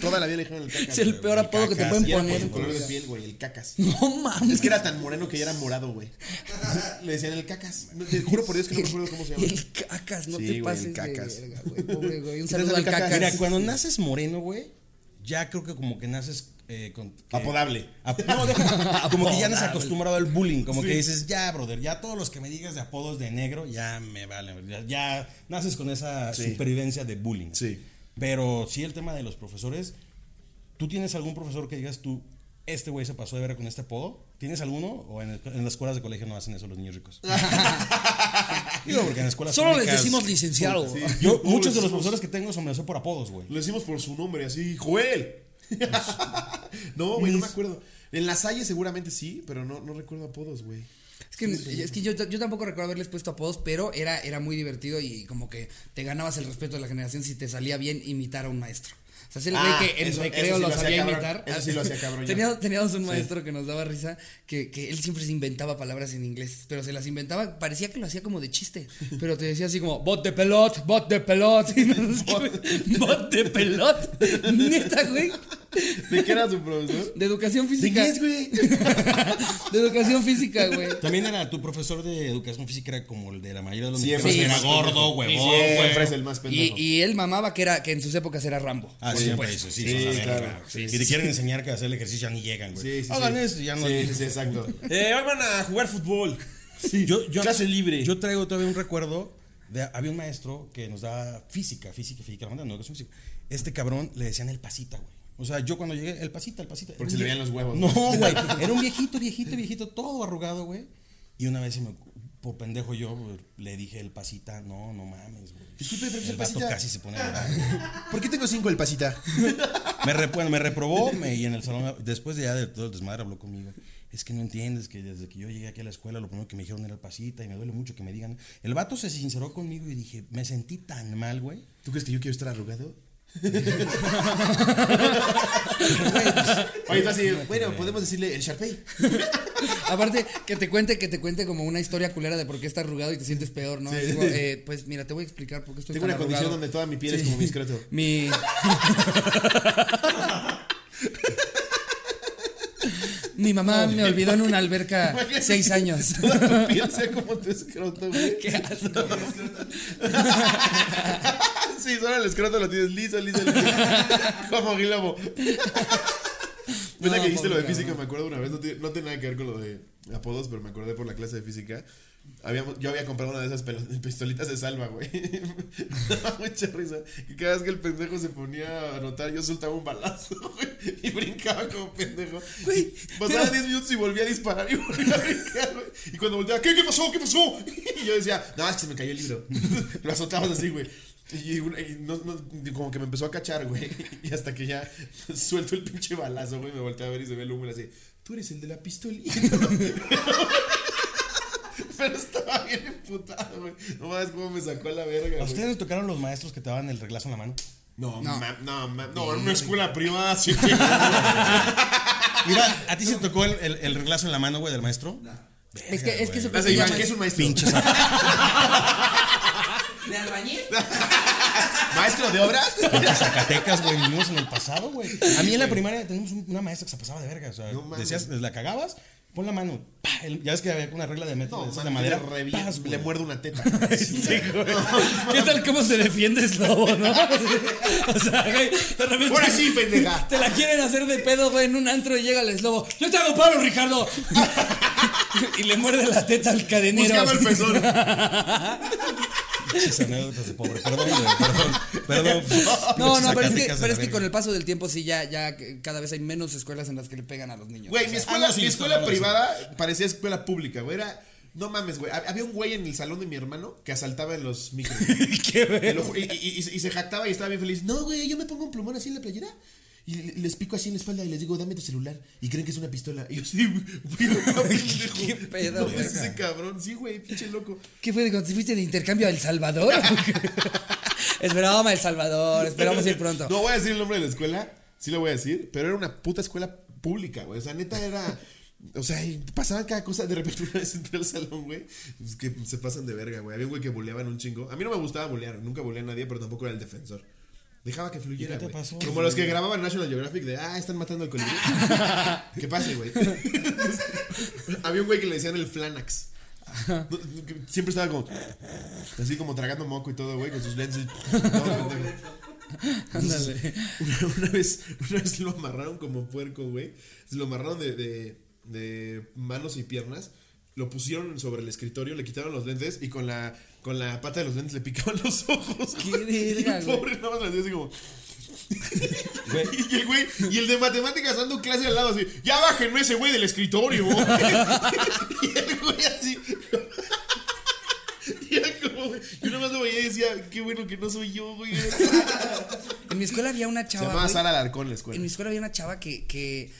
Toda la vida le dijeron el Cacas. Es el peor apodo que te pueden Y era por poner. tu color de piel, güey, el Cacas. No mames. Es que era tan moreno que ya era morado, güey. Le decían el Cacas. Te juro por Dios que no me acuerdo cómo se llama. El cacas, no Sí, te pases el cacas. de verga, güey. Pobre güey. Un ¿Qué saludo al el cacas? cacas. Mira, cuando naces moreno, güey, ya creo que como que naces eh, con... que- Apodable. Ap- no, deja, como que ya naces Apodable. acostumbrado al bullying, como que dices, ya, brother, ya todos los que me digas de apodos de negro, ya me valen, ya, ya naces con esa Sí. supervivencia de bullying. Sí. Pero sí el tema de los profesores, ¿tú tienes algún profesor que digas tú, este güey se pasó de ver con este apodo? ¿Tienes alguno? ¿O en, en las escuelas de colegio no hacen eso los niños ricos? Digo, porque en escuelas Solo les decimos licenciado. Sí. Yo, No, muchos de los profesores que tengo son me lo sé por apodos, güey. Lo decimos por su nombre, así, Joel. no, güey, no me acuerdo. En la Salle seguramente sí, pero no, no recuerdo apodos, güey. Es que, es que yo, yo tampoco recuerdo haberles puesto apodos, pero era, era muy divertido y como que te ganabas el respeto de la generación si te salía bien imitar a un maestro. O sea, es el güey Ah, que en eso- recreo eso sí lo sabía cabrón. imitar. Eso sí lo hacía cabrón. Teníamos, teníamos un maestro que nos daba risa que, que él siempre se inventaba palabras en inglés, pero se las inventaba, parecía que lo hacía como de chiste, pero te decía así como, bot de pelot, bot de pelot, y no sé qué, bot de pelot, neta, güey, ¿De qué era su profesor? de educación ¿De física. qué es, güey? De educación física, güey. También era tu profesor de educación física, era como el de la mayoría de los Siempre mexicanos, es era gordo, huevón, Siempre güey. es el más Y, pendejo. y él mamaba que era que en sus épocas era Rambo. Ah, por supuesto. sí, Sí, claro. Sí, y sí, te sí. quieren enseñar que hacer el ejercicio ya ni llegan, güey. Sí, sí, Hagan sí. esto, ya no. Sí, sí, sí, exacto. Eh, hoy van a jugar fútbol. Yo, yo, Clase libre. Yo traigo todavía un recuerdo de había un maestro que nos daba física, física, física, no educación física. Este cabrón le decían el pasita, güey. O sea, yo cuando llegué, el pasita, el pasita. Porque se le veían los huevos. No, güey. Era un viejito, viejito, viejito, todo arrugado, güey. Y una vez se me, por pendejo yo le dije el pasita, no, no mames, güey. Profesor El vato casi se pone a. ¿Por qué tengo cinco el pasita? Me, re- bueno, me reprobó me- y en el salón, después de ya de todo el desmadre, habló conmigo. Es que no entiendes que desde que yo llegué aquí a la escuela, lo primero que me dijeron era el pasita y me duele mucho que me digan. El vato se sinceró conmigo y dije, me sentí tan mal, güey. ¿Tú crees que yo quiero estar arrugado? Oye, tú así, bueno, podemos decirle el Sharpay. Aparte, que te cuente, que te cuente como una historia culera de por qué estás arrugado y te sientes peor, ¿no? Sí. Así como, eh, pues mira, te voy a explicar por qué estoy Tengo tan una condición donde toda mi piel es como mi escroto. Mi. Mi mamá me olvidó en una alberca seis años. Toda tu piel sea como tu escroto, güey. Qué asco. Sí, solo el escroto lo tienes liso, liso, liso. como. Ahorita No, que dijiste lo de física, me acuerdo una vez, no tiene, no tiene nada que ver con lo de apodos, pero me acordé por la clase de física. Habíamos, yo había comprado una de esas pistolitas de salva, güey. Mucha risa. Y cada vez que el pendejo se ponía a anotar, yo soltaba un balazo, güey. Y brincaba como pendejo. Güey, Pasaba pero- 10 minutos y volvía a disparar y volvía a brincar, güey. Y cuando volteaba, ¿qué, qué pasó? ¿Qué pasó? Y yo decía, no, es que se me cayó el libro. Lo azotabas así, güey. Y, una- y no- no, como que me empezó a cachar, güey. Y hasta que ya suelto el pinche balazo, güey. Me volteé a ver y se ve el humo y así. Tú eres el de la pistolita. Pero estaba bien emputado, güey. No mames cómo me sacó a la verga, ¿A ustedes les tocaron los maestros que te daban el reglazo en la mano? No, No. ma- no, ma- no, en una escuela privada sí. Mira, ¿a ti se tocó el, el, el reglazo en la mano, güey, del maestro? Es que, es que eso llama- ¿qué es un maestro? Pinches. ¿De albañil? ¿Maestro de obras? Pinches Zacatecas, güey, vivimos en el pasado, güey. A mí en la primaria teníamos un- una maestra que se pasaba de verga. O sea, No decías, la cagabas, pon la mano. pa, el- ya ves que había una regla de metro No, de, de madera. le revi- pas, güey. le muerdo una teta. ¿Qué tal cómo se defiende el lobo, no? O sea, güey, de repente. Ahora sí, pendeja. Te la quieren hacer de pedo, güey, en un antro y llega el eslobo. Yo te hago paro, Ricardo. y le muerde la teta al cadenero. Buscaba el pezón. Pinches anécdotas de pobre. Perdón, perdón. Perdón. No, no, pero es que, pero es con el paso del tiempo sí ya, ya cada vez hay menos escuelas en las que le pegan a los niños. Güey, O mi escuela, ah, no, sí, mi escuela privada parecía escuela pública, güey. Era. No mames, güey. Había un güey en el salón de mi hermano que asaltaba en los micros. ¿Qué y, y- y- y se jactaba y estaba bien feliz. No, güey, yo me pongo un plumón así en la playera. Y le- les pico así en la espalda y les digo, dame tu celular. Y creen que es una pistola. Y yo, sí, güey. ¿Qué pedo, No, es ese cabrón. Sí, güey, pinche loco. ¿Qué fue cuando te fuiste de intercambio a El Salvador? es broma, El Salvador. Esperamos ir pronto. No voy a decir el nombre de la escuela, sí lo voy a decir, pero era una puta escuela pública, güey. O sea, neta era. O sea, pasaban cada cosa. De repente una vez entré al salón, güey. Es que se pasan de verga, güey. Había un güey que buleaban un chingo. A mí no me gustaba bulear, nunca buleé a nadie, pero tampoco era el defensor. Dejaba que fluyera, ¿Y qué te pasó? Como los que grababan National Geographic de, ah, están matando al colibrí. ¿Qué pase, güey? Había un güey que le decían el Flanax. Siempre estaba como así como tragando moco y todo, güey, con sus lentes. Todo. Una, una vez, una vez lo amarraron como puerco, güey. Se lo amarraron de, de, de manos y piernas. Lo pusieron sobre el escritorio, le quitaron los lentes y con la, con la pata de los lentes le picaban los ojos. Qué güey. verga, Y el güey. pobre nada más le hacía así como. y el güey, y el de matemáticas dando clase al lado así, ya bájenme ese güey del escritorio. y el güey así. Y era como, güey, yo nada más lo veía y decía, qué bueno que no soy yo, güey. En mi escuela había una Se chava. llamaba güey, Sara Alarcón en la En escuela. mi escuela había una chava que, que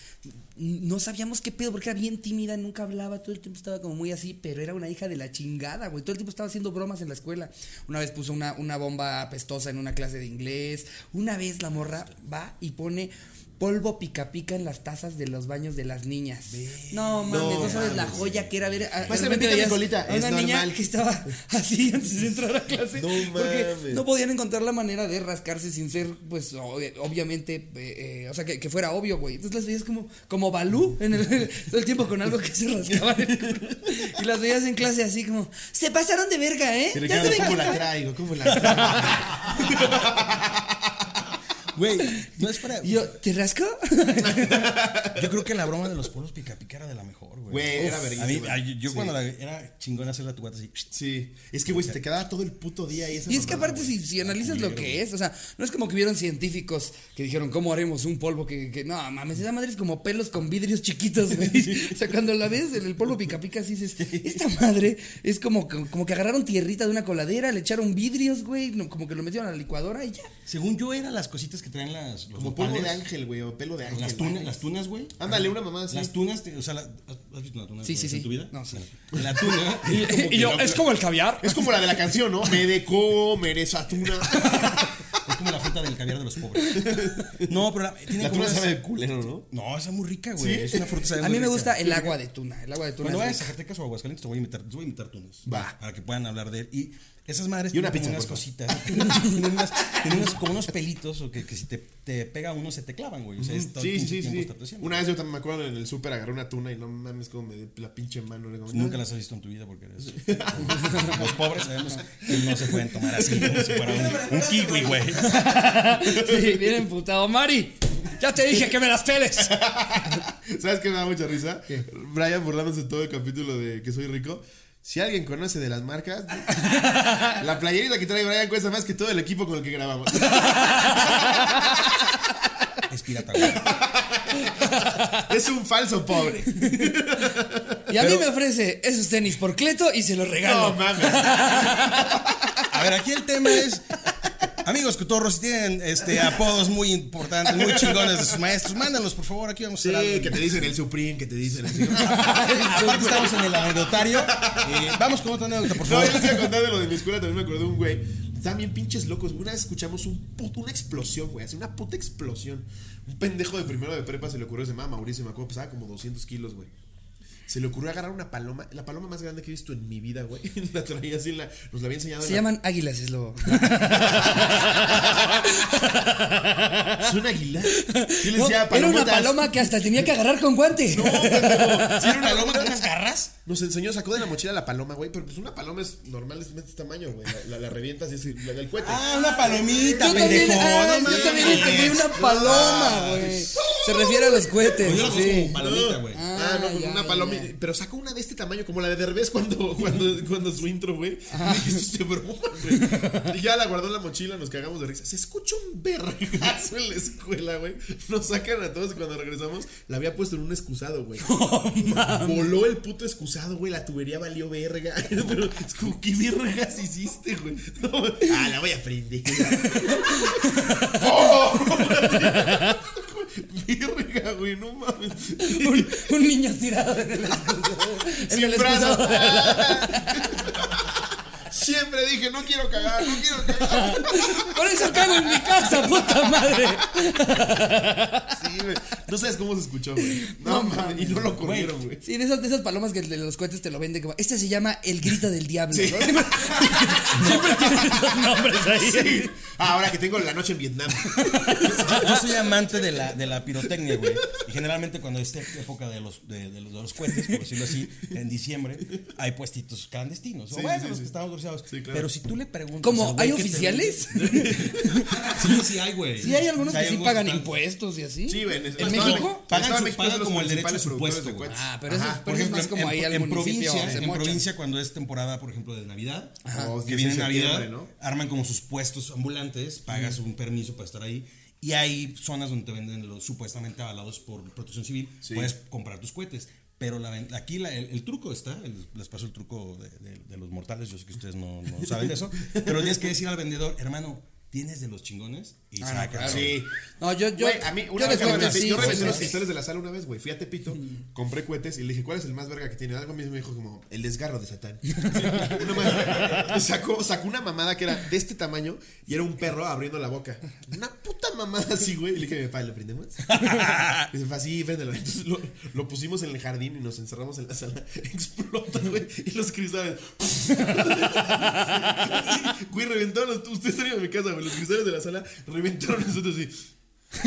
no sabíamos qué pedo, porque era bien tímida, nunca hablaba, todo el tiempo estaba como muy así, pero era una hija de la chingada, güey. Todo el tiempo estaba haciendo bromas en la escuela. Una vez puso una, una bomba apestosa en una clase de inglés. Una vez la morra va y pone polvo pica pica en las tazas de los baños de las niñas. No mames, no, sabes la joya que era ver a, mi veías colita. Es una niña normal. que estaba así antes de entrar a clase. No porque mames. no podían encontrar la manera de rascarse sin ser, pues, obvi- obviamente, eh, eh, o sea, que, que fuera obvio, güey. Entonces las veías como, como Balú en el, todo el tiempo con algo que se rascaba en el culo. Y las veías en clase así como, se pasaron de verga, ¿eh? Ya ¿cómo la traigo? ¿Cómo la traigo? Güey, no es para. Y yo, ¿te rasco? Yo creo que la broma de los polos pica pica era de la mejor, güey. Güey, era Uf, verguísima. a mí- ay, Yo Sí. cuando la, era chingón hacerle a tu guata así. Sí, es que, güey, se te quedaba todo el puto día ahí esa Y es que aparte, si, si analizas lo que es, o sea, no es como que hubieron científicos que dijeron, ¿cómo haremos un polvo que, que no, mames, esa madre es como pelos con vidrios chiquitos, güey. O sea, cuando la ves, el, el polvo pica pica, así dices, esta madre es como, que- como que agarraron tierrita de una coladera, le echaron vidrios, güey, como que lo metieron a la licuadora y ya. Según yo, eran las cositas que traen las. Como polvo de ángel, güey, o pelo de ángel. Las tunas, las tunas, güey. Ándale, una mamá así. Las tunas, te- o sea, la- ¿has, visto una tuna Sí, sí, en sí. tu vida? No, sí. La tuna. Y, como que la- como el caviar. Es como la de la canción, ¿no? Me de comer esa tuna. Es como la fruta del caviar de los pobres. No, pero la, tiene La como tuna unas- sabe de culero, ¿no? No, esa es muy rica, güey. ¿Sí? Es una fruta sabe A muy mí me rica. gusta el agua de tuna, el agua de tuna. Cuando es vayas a. Zacatecas o Aguascalientes te voy a invitar, te voy a invitar tunas. Va. Para que puedan hablar de él. Y esas madres Y una tienen unas cositas. tienen, unas, tienen unos, como unos pelitos o que, que si te, te pega uno se te clavan, güey. O sea, es todo el Sí, sí, sí. Una vez yo también me acuerdo en el súper agarré una tuna y no mames como me dio la pinche mano. Nunca las has visto en tu vida porque eres. Los pobres sabemos que no se pueden tomar así como si fuera un, un kiwi, güey. Sí, bien emputado. Mari, ya te dije que me las peles. ¿Sabes qué me da mucha risa? Brian burlándose todo el capítulo de que soy rico. Si alguien conoce de las marcas, la playerita que trae Brian cuesta más que todo el equipo con el que grabamos. Es pirata. Es un falso pobre. Y a mí me ofrece esos tenis por Cleto y se los No regalo. mames. A ver, aquí el tema es. Amigos cotorros, si tienen este, apodos muy importantes, muy chingones de sus maestros, mándanos por favor, aquí vamos a Sí, hacer algo. que te dicen el Supreme, que te dicen el. Aparte estamos en el anecdotario. Eh, vamos con otra anécdota, por No, favor. yo les voy a contar de lo de mi escuela, también me acordé de un güey. Estaban bien pinches locos. Una vez escuchamos un puto, una explosión, güey. Así una puta explosión. Un pendejo de primero de prepa se le ocurrió, se llama Mauricio, me acuerdo, pesaba como 200 kilos, güey. Se le ocurrió agarrar una paloma, la paloma más grande que he visto en mi vida, güey. La traía así, la, nos la había enseñado. en Se la- llaman águilas, es lo. ¿Es un águila? Yo le No, decía era una paloma que hasta tenía que agarrar con guante. No, pendejo. Sí, era una ¿Paloma con unas garras? Nos enseñó, sacó de la mochila la paloma, güey. Pero pues una paloma es normal, es de este tamaño, güey. La, la, la revientas y es la del cohete. Ah, una palomita, Yo también, pendejo. ah, no yo también entendí una paloma, güey. Se refiere a los cohetes. Yo lo conozco Sí. como palomita, güey. Ah, no, pues ya, una ya, ya. Pero sacó una de este tamaño, como la de Derbez cuando, cuando, cuando su intro, güey. Esto es de broma, güey. Y ya la guardó en la mochila, nos cagamos de risa. Se escucha un vergazo en la escuela, güey. Nos sacan a todos y cuando regresamos, la había puesto en un excusado, güey. Voló el puto excusado, güey. La tubería valió verga. Pero es como, ¿qué vergas hiciste, güey? No, ah, la voy a prender. ¡Oh! Verga, güey, no mames. Un, un niño tirado en el excusado. En Sin el excusado. Siempre dije, no quiero cagar, no quiero cagar. Por eso cago en mi casa, puta madre. Sí, güey. No sabes cómo se escuchó, güey. No, mames. Y no lo corrieron, güey. Sí, de esas, de esas palomas que de los cohetes te lo venden como. Este se llama el grito del diablo. Sí. ¿no? Siempre, siempre tienen esos nombres ahí. Sí. Ah, ahora que tengo la noche en Vietnam. Yo soy amante de la, de la pirotecnia, güey. Y generalmente cuando es época de los, de, de los, de los cohetes, por decirlo así, en diciembre, hay puestitos clandestinos. O Sí, bueno, sí, los sí. que estamos autorizados. Sí, claro. Pero si tú le preguntas. ¿Cómo? al güey ¿Hay oficiales? Sí, sí hay, güey. Sí, hay algunos que sí pagan impuestos y así. Sí, güey. ¿En México? Pagan su- como el derecho productores supuesto, de. Ah, pero eso, es más como ahí al en provincia, en provincia cuando es temporada, por ejemplo, de Navidad, O que viene Navidad, arman como sus puestos ambulantes, pagas un permiso para estar ahí. Y hay zonas donde te venden los supuestamente avalados por protección civil. Sí. Puedes comprar tus cohetes. Pero la aquí la- el, el truco está, el- les paso el truco de, de- de los mortales, yo sé que ustedes no, no saben de eso, pero tienes que decir al vendedor, hermano, ¿tienes de los chingones? Y Ah, claro. Sí. No, yo, yo. Güey, a mí, una yo vez de sí, yo sí, los cristales de la sala una vez, güey. Fui a Tepito, compré cohetes y le dije, ¿cuál es el más verga que tiene? Algo a mí me dijo como, el desgarro de Satán. Una madre- sacó, sacó una mamada que era de este tamaño y era un perro abriendo la boca. Una puta mamada así, güey. Y le dije, papá, ¿lo prendemos? Y dice, "Pa, sí, préndelo. Entonces lo, lo pusimos en el jardín y nos encerramos en la sala. Explota, güey. Y los cristales. Güey, reventaron los. Ustedes estaban en mi casa, güey. Los cristales de la sala reventaron nosotros así.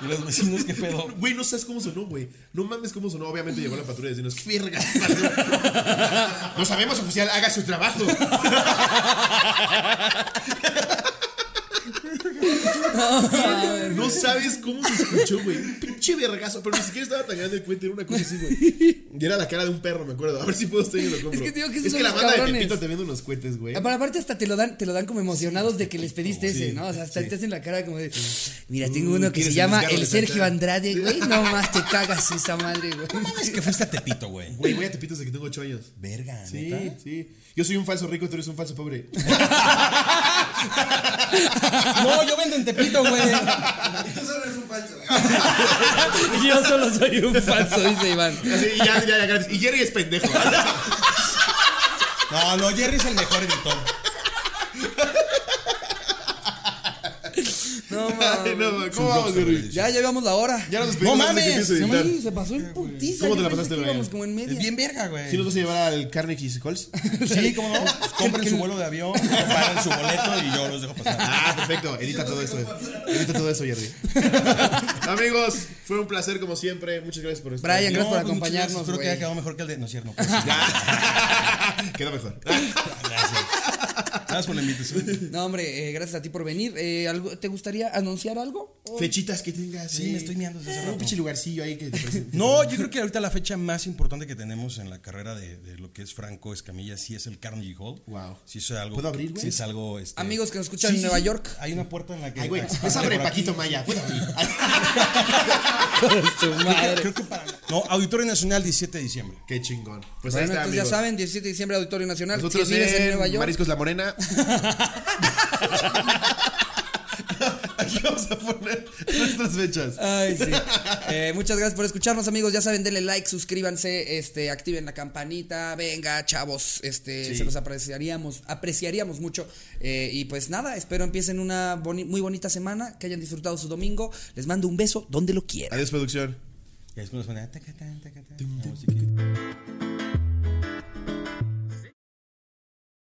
Y los vecinos, ¿qué pedo? Güey, no sabes cómo sonó, güey. No mames cómo sonó. Obviamente llegó la patrulla diciendo, ¿qué verga pasó?" No sabemos, oficial, haga su trabajo. No sabes cómo se escuchó, güey. Un pinche vergazo. Pero ni siquiera estaba tan grande el cuento, era una cosa así, güey. Y era la cara de un perro, me acuerdo. A ver si puedo estar y lo compro. Es que digo que es que la los banda de cabrones. Tepito te vende unos cohetes, güey. Pero aparte hasta te lo dan, te lo dan como emocionados de que les pediste ese, ¿no? O sea, hasta te hacen la cara como de, mira, tengo Uh, uno que ¿quieres se llama el de Sergio? Andrade, güey. No más te cagas esa madre, güey. Es que fuiste a Tepito, güey. Güey, voy a Tepito desde que tengo 8 años. Verga, Sí, ¿neta? sí. Yo soy un falso rico, tú eres un falso pobre. No, yo vendo en Tepito, güey. Yo solo soy un falso, dice Iván. Así, y ya, ya, ya, gracias. Y Jerry es pendejo. No, no, Jerry es el mejor editor. No mames. no, ¿Cómo vamos, Jerry? Ya llevamos la hora. Ya nos despedimos No mames, se pasó el putiza. ¿Cómo te la pasaste, Brian? íbamos como en media. Es bien verga, güey. ¿Sí nos vas a llevar al Carnegie Calls? Sí, ¿cómo no? Compren su vuelo de avión, pagan su boleto y yo los dejo pasar. Ah, perfecto. Edita todo eso. Edita todo eso, Jerry. Amigos, fue un placer como siempre. Muchas gracias por estar. Brian, aquí. gracias por pues, acompañarnos, Espero que güey. haya quedado mejor que el de. No es cierto. pues, Quedó mejor. Gracias. Gracias por la invitación. No, hombre, eh, gracias a ti por venir. Eh, ¿algo- ¿Te gustaría anunciar algo? Fechitas que tengas. Sí, me estoy mirando desde hace Un pinche lugarcillo ahí que te. No, yo creo que ahorita la fecha más importante que tenemos en la carrera de, de lo que es Franco Escamilla sí es el Carnegie Hall. Wow. Sí es algo. ¿Puedo abrir, güey? Sí es algo. este, Amigos que nos escuchan sí, en Nueva. York. Hay una puerta en la que. Ay, güey, es abre. Paquito Maya. ¿Puedo abrir? Su madre. Creo que para. No, Auditorio Nacional, 17 de diciembre. Qué chingón. Pues Bueno, ahí está, entonces ya saben, 17 de diciembre, Auditorio Nacional. Nosotros si en en Nueva York. Mariscos La Morena. Aquí vamos a poner nuestras fechas. Ay, sí. Eh, muchas gracias por escucharnos, amigos. Ya saben, denle like, suscríbanse, este, activen la campanita. Venga, chavos, este, Sí. se los apreciaríamos, apreciaríamos mucho. Eh, y pues nada, espero empiecen una boni- muy bonita semana, que hayan disfrutado su domingo. Les mando un beso donde lo quieran. Adiós, producción. Y después nos ponen.